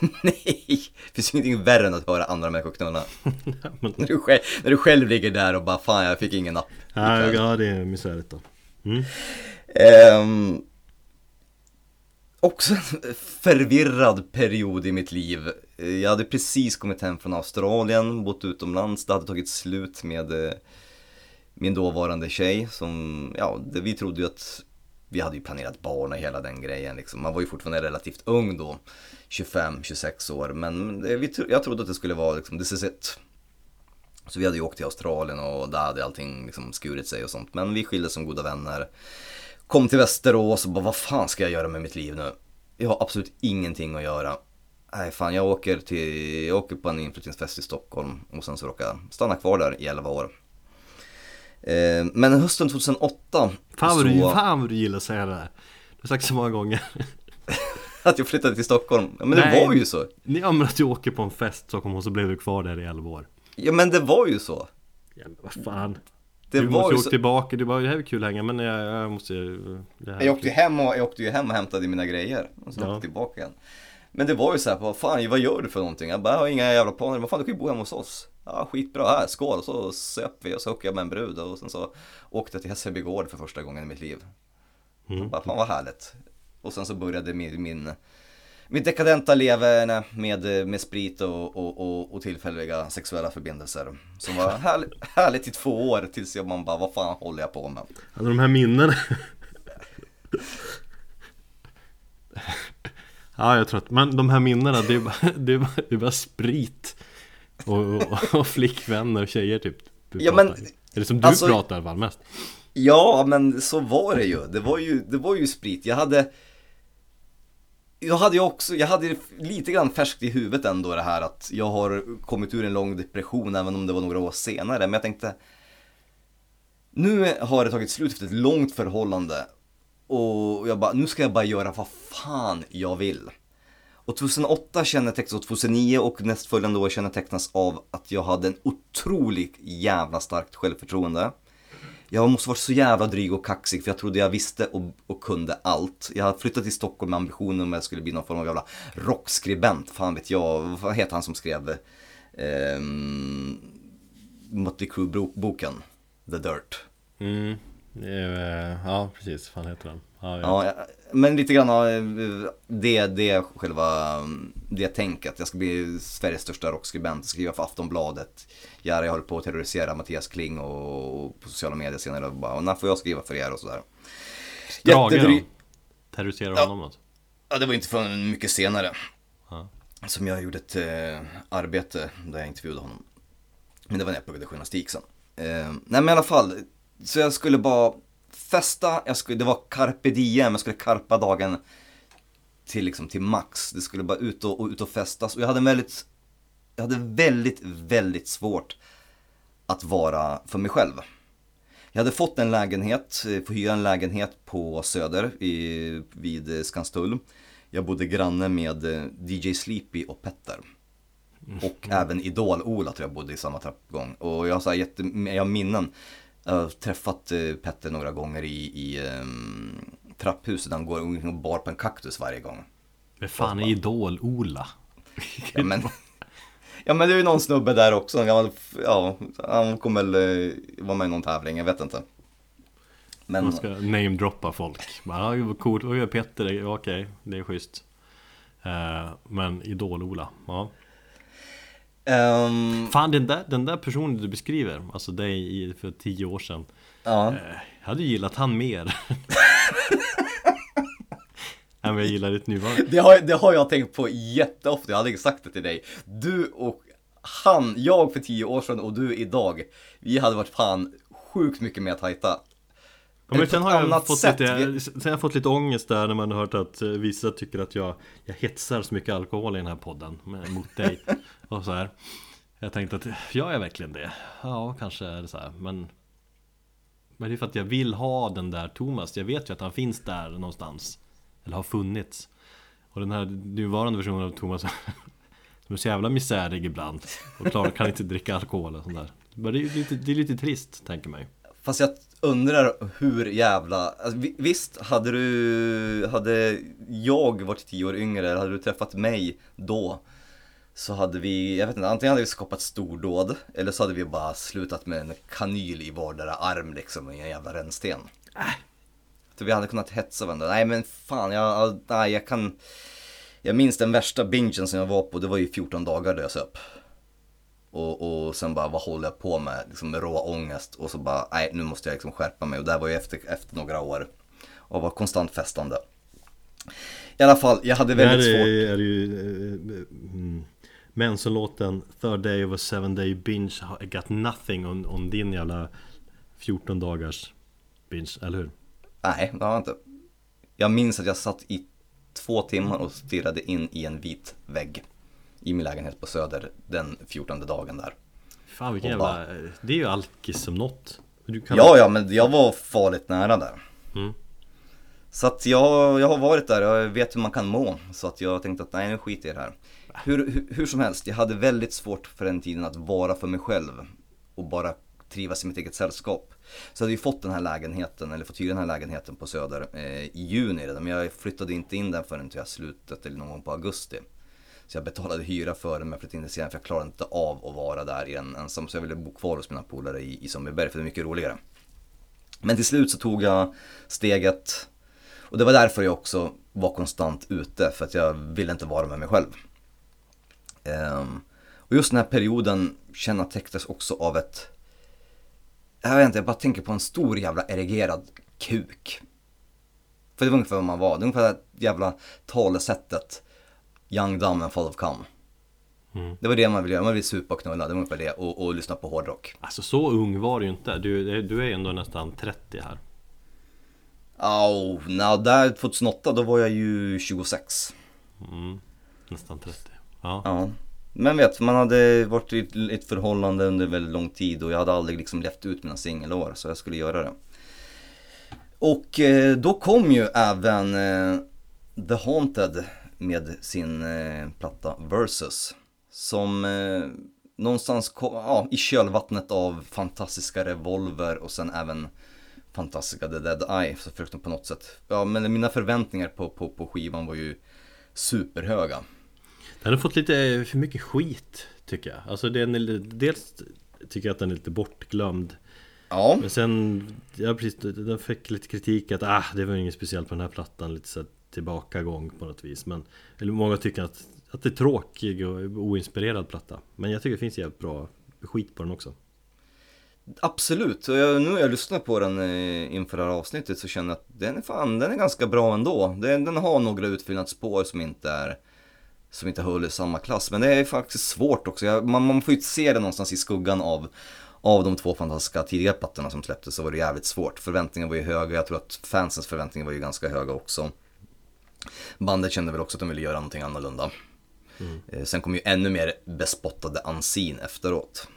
[LAUGHS] nej, det finns ingenting värre än att höra andra människor knulla. [LAUGHS] Men, När du, själv, när du själv ligger där och bara fan jag fick ingen napp. ja, ja, det är misärligt då. Mm. Ehm, också en förvirrad period i mitt liv. Jag hade precis kommit hem från Australien, bott utomlands, det hade tagit slut med eh, min dåvarande tjej som, ja, vi trodde ju att vi hade ju planerat barn och hela den grejen liksom. Man var ju fortfarande relativt ung då, 25-26 år, men det, vi, jag trodde att det skulle vara liksom, this is it. Så vi hade ju åkt till Australien och där hade allting liksom skurit sig och sånt. Men vi skildes som goda vänner. Kom till Västerås och bara, vad fan ska jag göra med mitt liv nu? Jag har absolut ingenting att göra. Nej fan, jag åker, till, jag åker på en inflyttningsfest i Stockholm och sen så råkar jag stanna kvar där i 11 år. Eh, men hösten 2008 Fan, vad så, du, fan vad du gillar att säga det där. Du har sagt så många gånger. [LAUGHS] att jag flyttade till Stockholm. Ja, men det Nej. var ju så. Ja men att du åker på en fest i Stockholm och så blev du kvar där i 11 år. Ja men det var ju så. Ja, men vad fan. Det du var måste ju ju åka så. tillbaka, du bara det här är kul att hänga men jag, jag måste det är Jag åkte, ju hem och, jag åkte ju hem och hämtade mina grejer och sen Ja. åkte tillbaka igen. Men det var ju så här, vad fan, vad gör du för någonting? Jag bara, jag har inga jävla planer, vad fan du kan ju bo hemma hos oss. Ja, skitbra, här, skål! Och så söp vi och så hookade jag med en brud och sen så åkte jag till Hässelby gård för första gången i mitt liv. Mm. Bara, fan vad härligt. Och sen så började min, min mitt dekadenta leverne med, med sprit och, och, och, och tillfälliga sexuella förbindelser. Som var [LAUGHS] härligt, härligt i två år tills jag man bara, vad fan håller jag på med? Alltså de här minnena [LAUGHS] Ja jag tror att, men de här minnena det är bara, det är bara, det är bara sprit och, och, och flickvänner och tjejer typ Ja, men, pratar. Är det som du alltså- pratar i alla fall mest? Ja, men så var det ju. Det var ju, det var ju sprit. Jag hade jag hade ju också, jag hade lite grann färskt i huvudet ändå det här att jag har kommit ur en lång depression även om det var några år senare. Men jag tänkte, nu har det tagit slut efter ett långt förhållande och jag bara, nu ska jag bara göra vad fan jag vill. Och 2008 kännetecknas, och 2009 och nästföljande år kännetecknas av att jag hade en otroligt jävla starkt självförtroende. Jag måste varit så jävla dryg och kaxig för jag trodde jag visste och, och kunde allt. Jag har flyttat till Stockholm med ambitionen om jag skulle bli någon form av jävla rockskribent. Fan vet jag, vad heter han som skrev ehm, Motley Crue-boken? The Dirt. Mm, ja precis, fan heter den? Ja, ja. Ja, jag- men lite grann av det, det själva, det tänket. Jag ska bli Sveriges största rockskribent, skriva för Aftonbladet. Ja, jag håller på att terrorisera Mattias Kling och på sociala medier senare och bara, och när får jag skriva för er och sådär. Strage Jättedry- då? Terrorisera Ja. honom alltså? Ja, det var inte förrän mycket senare. Ja. Som jag gjorde ett eh, arbete där jag intervjuade honom. Men det var när jag pluggade journalistik sen. Eh, nej men i alla fall, så jag skulle bara festa, jag skulle, det var carpe diem, jag skulle karpa dagen till, liksom, till max. Det skulle bara ut och, och ut och festas. Och jag hade en väldigt, jag hade väldigt, väldigt svårt att vara för mig själv. Jag hade fått en lägenhet, eh, få hyra en lägenhet på Söder i, vid Skanstull. Jag bodde granne med eh, DJ Sleepy och Petter. Och även Idol-Ola tror jag bodde i samma trappuppgång. Och jag har så här jätte, jag har minnen. Jag har träffat eh, Petter några gånger i, i um, trapphuset. Han går och bar på en kaktus varje gång. Men fan är Idol-Ola? [LAUGHS] Ja men, ja men det är ju någon snubbe där också, en gammal, ja, han kommer väl eh, vara med i någon tävling, jag vet inte. Men, Man ska namedroppa folk. Ja, vad coolt, vad gör Petter? Okej, det är schysst. Eh, men Idol-Ola, ja. Ehm, Fan den där, den där personen du beskriver, alltså dig för tio år sedan. ja, Eh, Jag hade gillat han mer. [LAUGHS] Än vad jag gillar ditt nuvarande. det har, det har jag tänkt på jätteofta, jag hade sagt det till dig. Du och han, jag för tio år sedan och du idag, vi hade varit fan sjukt mycket mer tajta. Ja, men sen har jag fått sätt. lite, sen har jag fått lite ångest där när man har hört att eh, vissa tycker att jag, jag hetsar så mycket alkohol i den här podden mot dig [LAUGHS] och så här. Jag tänkte att, jag är verkligen det? Ja, kanske är det så här, men Men det är för att jag vill ha den där Thomas, jag vet ju att han finns där någonstans Eller har funnits Och den här nuvarande versionen av Thomas [LAUGHS] Som är så jävla misärig ibland Och klar, kan inte dricka alkohol och sånt där Men det är lite, det är lite trist, tänker man ju Fast jag undrar hur jävla, alltså, vi- visst hade du, hade jag varit tio år yngre, eller hade du träffat mig då så hade vi, jag vet inte, antingen hade vi skapat stordåd eller så hade vi bara slutat med en kanyl i vardera arm liksom i en jävla rännsten. Så vi hade kunnat hetsa varandra. Nej men fan, jag, nej, jag kan... Jag minns den värsta bingen som jag var på, det var ju 14 dagar där jag söp. Och, och sen bara, vad håller jag på med? Liksom med rå ångest. Och så bara, nej nu måste jag liksom skärpa mig. Och det här var ju efter, efter några år. Och var konstant festande. I alla fall, jag hade Det här väldigt svårt. är, är ju eh, mm, Manson-låten Third day of a seven day binge I got nothing on, on din jävla 14 dagars binge, eller hur? Nej, det har jag inte. Jag minns att jag satt i två timmar och stirrade in i en vit vägg. I min lägenhet på Söder den 14 dagen där. Fan vilken bara- jävla, eh, det är ju alkis som något du kan, Ja, ja, men jag var farligt nära där. Mm. Så att jag, jag har varit där, jag vet hur man kan må. Så att jag tänkte att nej, nu skiter jag i det här. Hur, hur, hur som helst, jag hade väldigt svårt för den tiden att vara för mig själv. Och bara trivas i mitt eget sällskap. Så jag hade ju fått den här lägenheten, eller fått hyra den här lägenheten på Söder eh, i juni redan. Men jag flyttade inte in där förrän till slutet eller någon gång på augusti. Så jag betalade hyra för den men jag flyttade in det senare för jag klarade inte av att vara där i den ensam. Så jag ville bo kvar hos mina polare i, i Sundbyberg för det är mycket roligare. Men till slut så tog jag steget och det var därför jag också var konstant ute för att jag ville inte vara med mig själv. Um, och just den här perioden kännetecknas också av ett, jag vet inte, jag bara tänker på en stor jävla erigerad kuk. För det var ungefär vad man var, det var ungefär det här jävla talesättet Young, dumb and full of cum. Mm. Det var det man ville göra, man ville supa och knulla, det var ungefär det och, och lyssna på hårdrock. Alltså så ung var du ju inte, du, du är ju ändå nästan 30 här Oh, no, där 2008 då var jag ju 26. mm, Nästan 30 Ja, Ja. Men vet, man hade varit i ett förhållande under väldigt lång tid och jag hade aldrig liksom levt ut mina singelår så jag skulle göra det. Och eh, då kom ju även eh, The Haunted med sin eh, platta Versus. Som eh, någonstans kom, ja, i kölvattnet av fantastiska Revolver och sen även fantastiska The Dead Eye så de på något sätt. Ja men mina förväntningar på, på, på skivan var ju superhöga. Den har fått lite för mycket skit tycker jag Alltså den är, dels tycker jag att den är lite bortglömd Ja. Men sen, ja precis, den fick lite kritik att ah, det var inget speciellt på den här plattan Lite så här tillbakagång på något vis Men, eller många tycker att, att det är tråkig och oinspirerad platta Men jag tycker det finns jävligt bra skit på den också Absolut, och jag, nu har jag lyssnat på den eh, inför det här avsnittet så känner jag att den är fan, den är ganska bra ändå. Den, den har några utfyllnadsspår som inte är som inte håller i samma klass. Men det är faktiskt svårt också. Jag, man, man får ju se det någonstans i skuggan av, av de två fantastiska tidigare plattorna som släpptes så var det jävligt svårt. Förväntningarna var ju höga, jag tror att fansens förväntningar var ju ganska höga också. Bandet kände väl också att de ville göra någonting annorlunda. Eh, Sen kom ju ännu mer bespottade Unseen efteråt.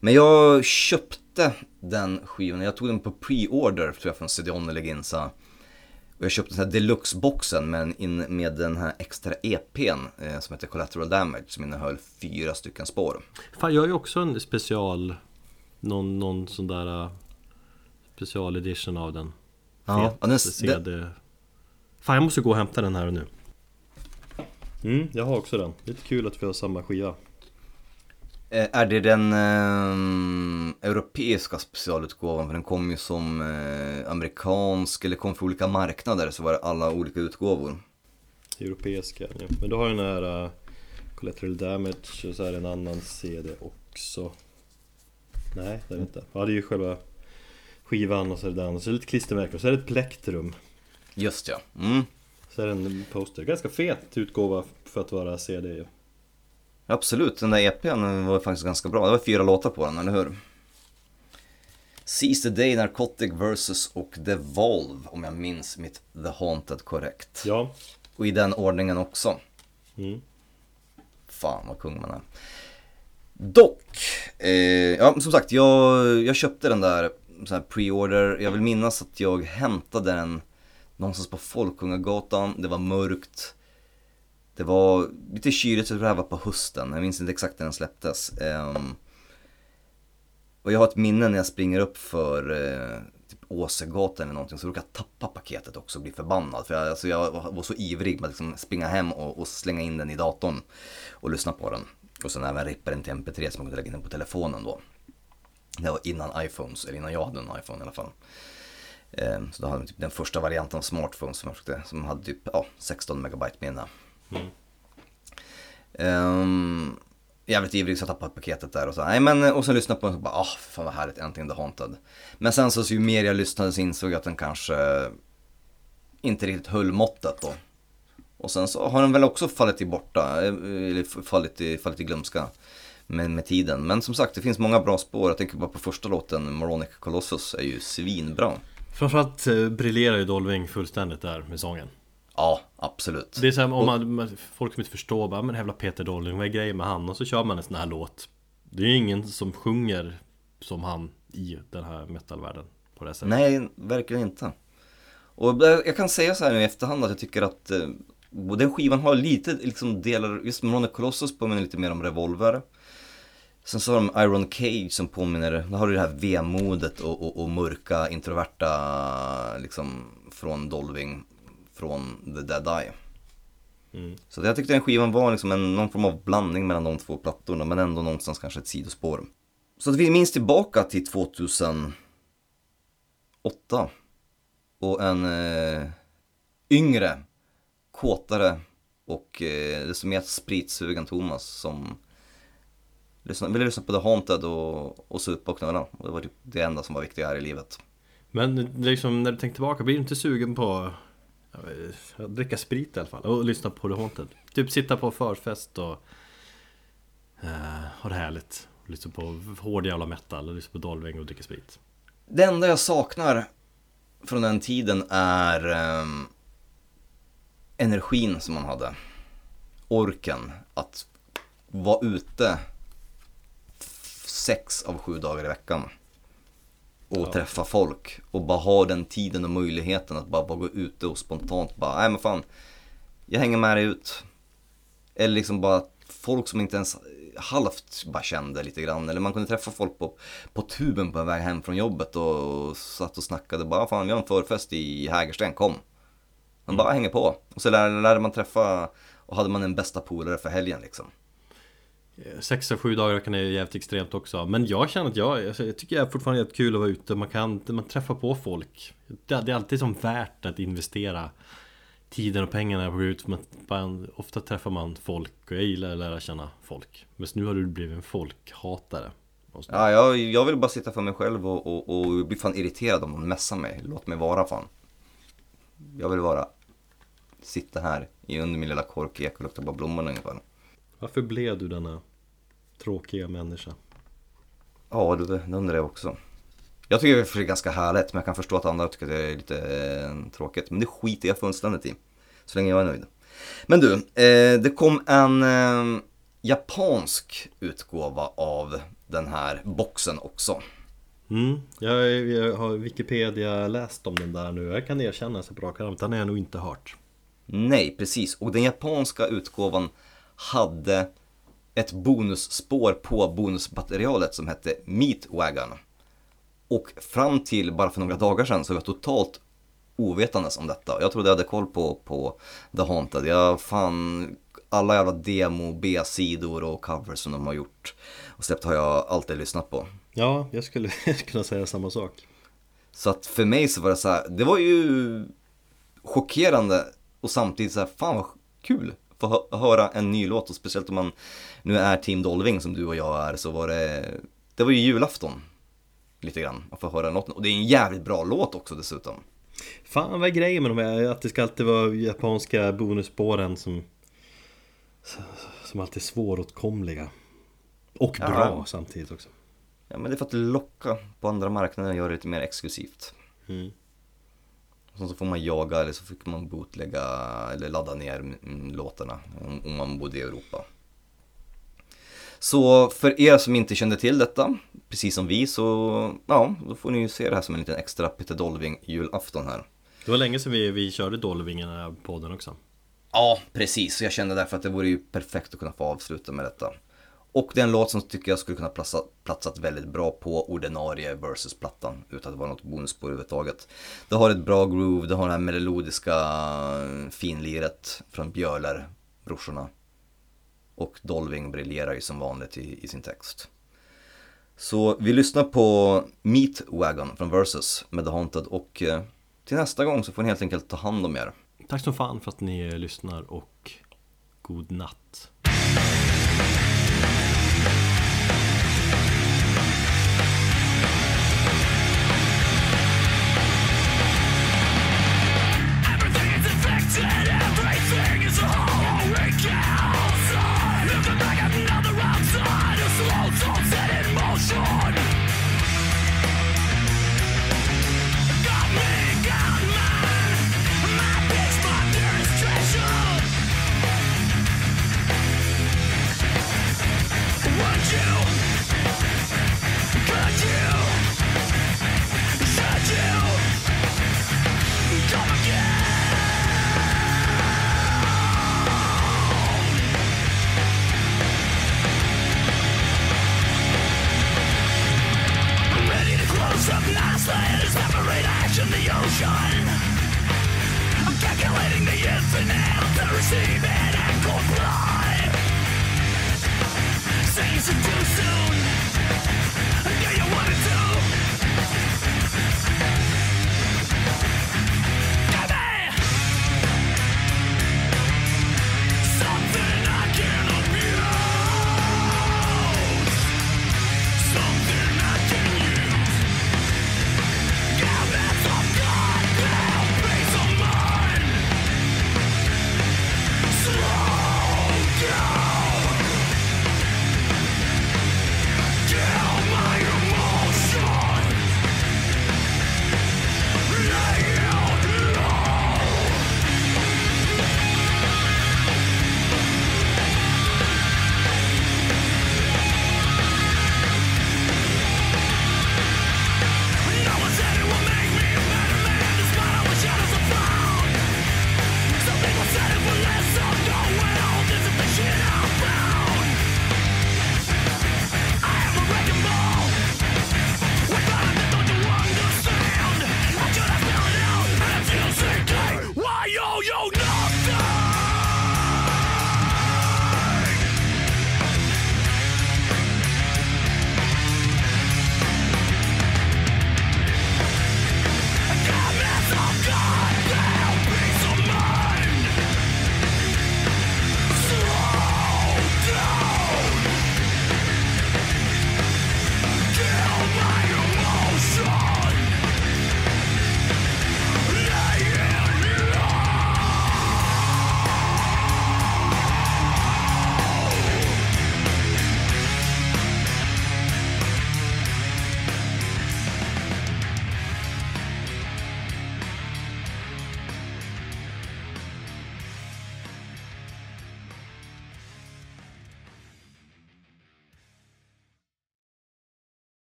Men jag köpte den skivan, jag tog den på pre-order tror jag från CD-ON eller Ginsa. Och jag köpte den här deluxe-boxen med, med den här extra EPn eh, som heter Collateral Damage som innehöll fyra stycken spår. Fan, jag har ju också en special Någon, någon sån där uh, Special edition av den Ja, Fet ja, den- CD Fan jag måste gå och hämta den här och nu Mm, jag har också den. Lite kul att vi har samma skiva Eh, är det den eh, europeiska specialutgåvan? För den kom ju som eh, amerikansk eller kom för olika marknader så var det alla olika utgåvor. Europeiska ja. Men då har jag den här uh, Collateral Damage och så är det en annan CD också Nej det är det inte Ja det är ju själva skivan och så är det den och så är det lite klistermärken och så är det ett plektrum Just ja. Mm. Så är det en poster, ganska fet utgåva för att vara CD ju Absolut, den där EPn var faktiskt ganska bra. Det var fyra låtar på den, eller hur? Seize the Day, Narcotic vs och Devolve, om jag minns mitt The Haunted korrekt. Ja Och i den ordningen också. mm. Fan vad kung man är. Dock, eh, ja som sagt jag, jag köpte den där pre-order. Jag vill minnas att jag hämtade den någonstans på Folkungagatan. Det var mörkt. Det var lite kyligt, jag tror det här var på hösten. Jag minns inte exakt när den släpptes. Ehm, och jag har ett minne när jag springer upp för eh, typ Åsegatan eller någonting så råkar jag tappa paketet också och bli förbannad. För jag, alltså, jag var var så ivrig med att liksom springa hem och, och slänga in den i datorn och lyssna på den. Och sen även rippa den till MP3 som man kunde lägga in den på telefonen då. Det var innan iPhones, eller innan jag hade en iPhone i alla fall. Ehm, så då hade vi typ den första varianten av smartphones som, jag försökte, som hade typ ja, 16 megabyte minne. Ehm, jävligt ivrig så jag tappade paketet där och så, nej men och sen lyssnade på den och så bara, ah fan vad härligt, äntligen The Haunted. Men sen så, så ju mer jag lyssnade så insåg jag att den kanske inte riktigt höll måttet då. Och sen så har den väl också fallit i borta, eh, eller fallit i, fallit i glömska med, med tiden. Men som sagt, det finns många bra spår. Jag tänker bara på första låten, Moronic Colossus, är ju svinbra. Framförallt eh, briljerar ju Dolving fullständigt där med sången Ja, absolut. Det är så här, om man, man, folk som inte förstår bara, men jävla Peter Dolving, vad är grejen med han? Och så kör man en sån här låt Det är ju ingen som sjunger som han i den här metalvärlden på det sättet Nej, verkligen inte. Och jag kan säga så här nu i efterhand att jag tycker att eh, den skivan har lite liksom delar, just Moronic Colossus påminner lite mer om Revolver. Sen så har de Iron Cage som påminner, då har du det här vemodet och, och, och mörka introverta liksom från Dolving, från The Dead Eye. Mm. Så jag tyckte den skivan var liksom en, någon form av blandning mellan de två plattorna men ändå någonstans kanske ett sidospår. Så att vi minns tillbaka till 2008 och en eh, yngre, kåtare och eh, desto mer spritsugen Thomas som lyssna, ville lyssna på The Haunted och, och supa och knulla. Och det var typ det enda som var viktigt här i livet. Men liksom, när du tänker tillbaka, blir du inte sugen på att dricka sprit i alla fall? Och lyssna på The Haunted? Typ sitta på förfest och uh, ha det härligt Lyssna på hård jävla metal och lyssna på Dolving och dricka sprit Det enda jag saknar från den tiden är ehm, energin som man hade. Orken att vara ute sex av sju dagar i veckan. Och Ja. träffa folk och bara ha den tiden och möjligheten att bara, bara gå ute och spontant bara, nej men fan, jag hänger med dig ut. Eller liksom bara folk som inte ens halvt bara kände lite grann. Eller man kunde träffa folk på, på tuben på väg hem från jobbet och, och satt och snackade. Bara fan vi har en förfest i Hägersten, kom. Man bara hänger på. Och så lärde, lärde man träffa och hade man en bästa polare för helgen liksom. Eh, sex av sju dagar kan ju jävligt extremt också Men jag känner att jag, alltså, jag tycker det är fortfarande jävligt kul att vara ute Man kan, man träffar på folk Det, det är alltid som värt att investera Tiden och pengarna på att ut men Ofta träffar man folk och jag gillar att lära känna folk Men nu har du blivit en folkhatare. Ja, jag, jag vill bara sitta för mig själv och, och, och bli fan irriterad om någon messar mig. Låt mig vara fan. Jag vill bara sitta här i under min lilla korkek och lukta på blommorna ungefär. Varför blev du denna tråkiga människa? Ja, det, det undrar jag också. Jag tycker det är ganska härligt, men jag kan förstå att andra tycker att det är lite eh, tråkigt. Men det skiter jag fullständigt i. Så länge jag är nöjd. Men du, eh, det kom en eh, japansk utgåva av den här boxen också. Mm, jag, jag har Wikipedia läst om den där nu. Jag kan erkänna så på rak arm, den har jag nog inte hört. Nej, precis. Och den japanska utgåvan hade ett bonusspår på bonusmaterialet som hette Meat Wagon. Och fram till bara för några dagar sedan så var jag totalt ovetandes om detta. Jag trodde jag hade koll på, på The Haunted. Jag fann alla jävla demo, B-sidor och covers som de har gjort och släppt har jag alltid lyssnat på. Ja, jag skulle [LAUGHS] kunna säga samma sak. Så att för mig så var det så här, det var ju chockerande och samtidigt så här, fan vad kul få hö- höra en ny låt och speciellt om man nu är Team Dolving som du och jag är så var det, det var ju julafton lite grann att få höra låten och det är en jävligt bra låt också dessutom. Fan vad är grejen med de här? Att det ska alltid vara japanska bonusspåren som Som alltid är svåråtkomliga Och Ja. bra samtidigt också Ja men det är för att locka på andra marknader och göra det lite mer exklusivt. Mm. Och så får man jaga eller så fick man bootlägga eller ladda ner låtarna om, man bodde i Europa. Så för er som inte kände till detta, precis som vi, så ja, då får ni ju se det här som en liten extra Peter Dolving julafton här. Det var länge sedan vi, vi körde Dolvingen i den här podden också Ja, precis. Så jag kände därför att det vore ju perfekt att kunna få avsluta med detta. Och det är en låt som tycker jag skulle kunna platsa, platsat väldigt bra på ordinarie versus-plattan utan att vara något något bonusspår överhuvudtaget. Det har ett bra groove, det har det här melodiska eh, finliret från Björler, brorsorna. Och Dolving briljerar ju som vanligt i, i sin text. Så vi lyssnar på Meat Wagon från Versus med The Haunted och eh, till nästa gång så får ni helt enkelt ta hand om er. Tack så fan för att ni eh, lyssnar och God natt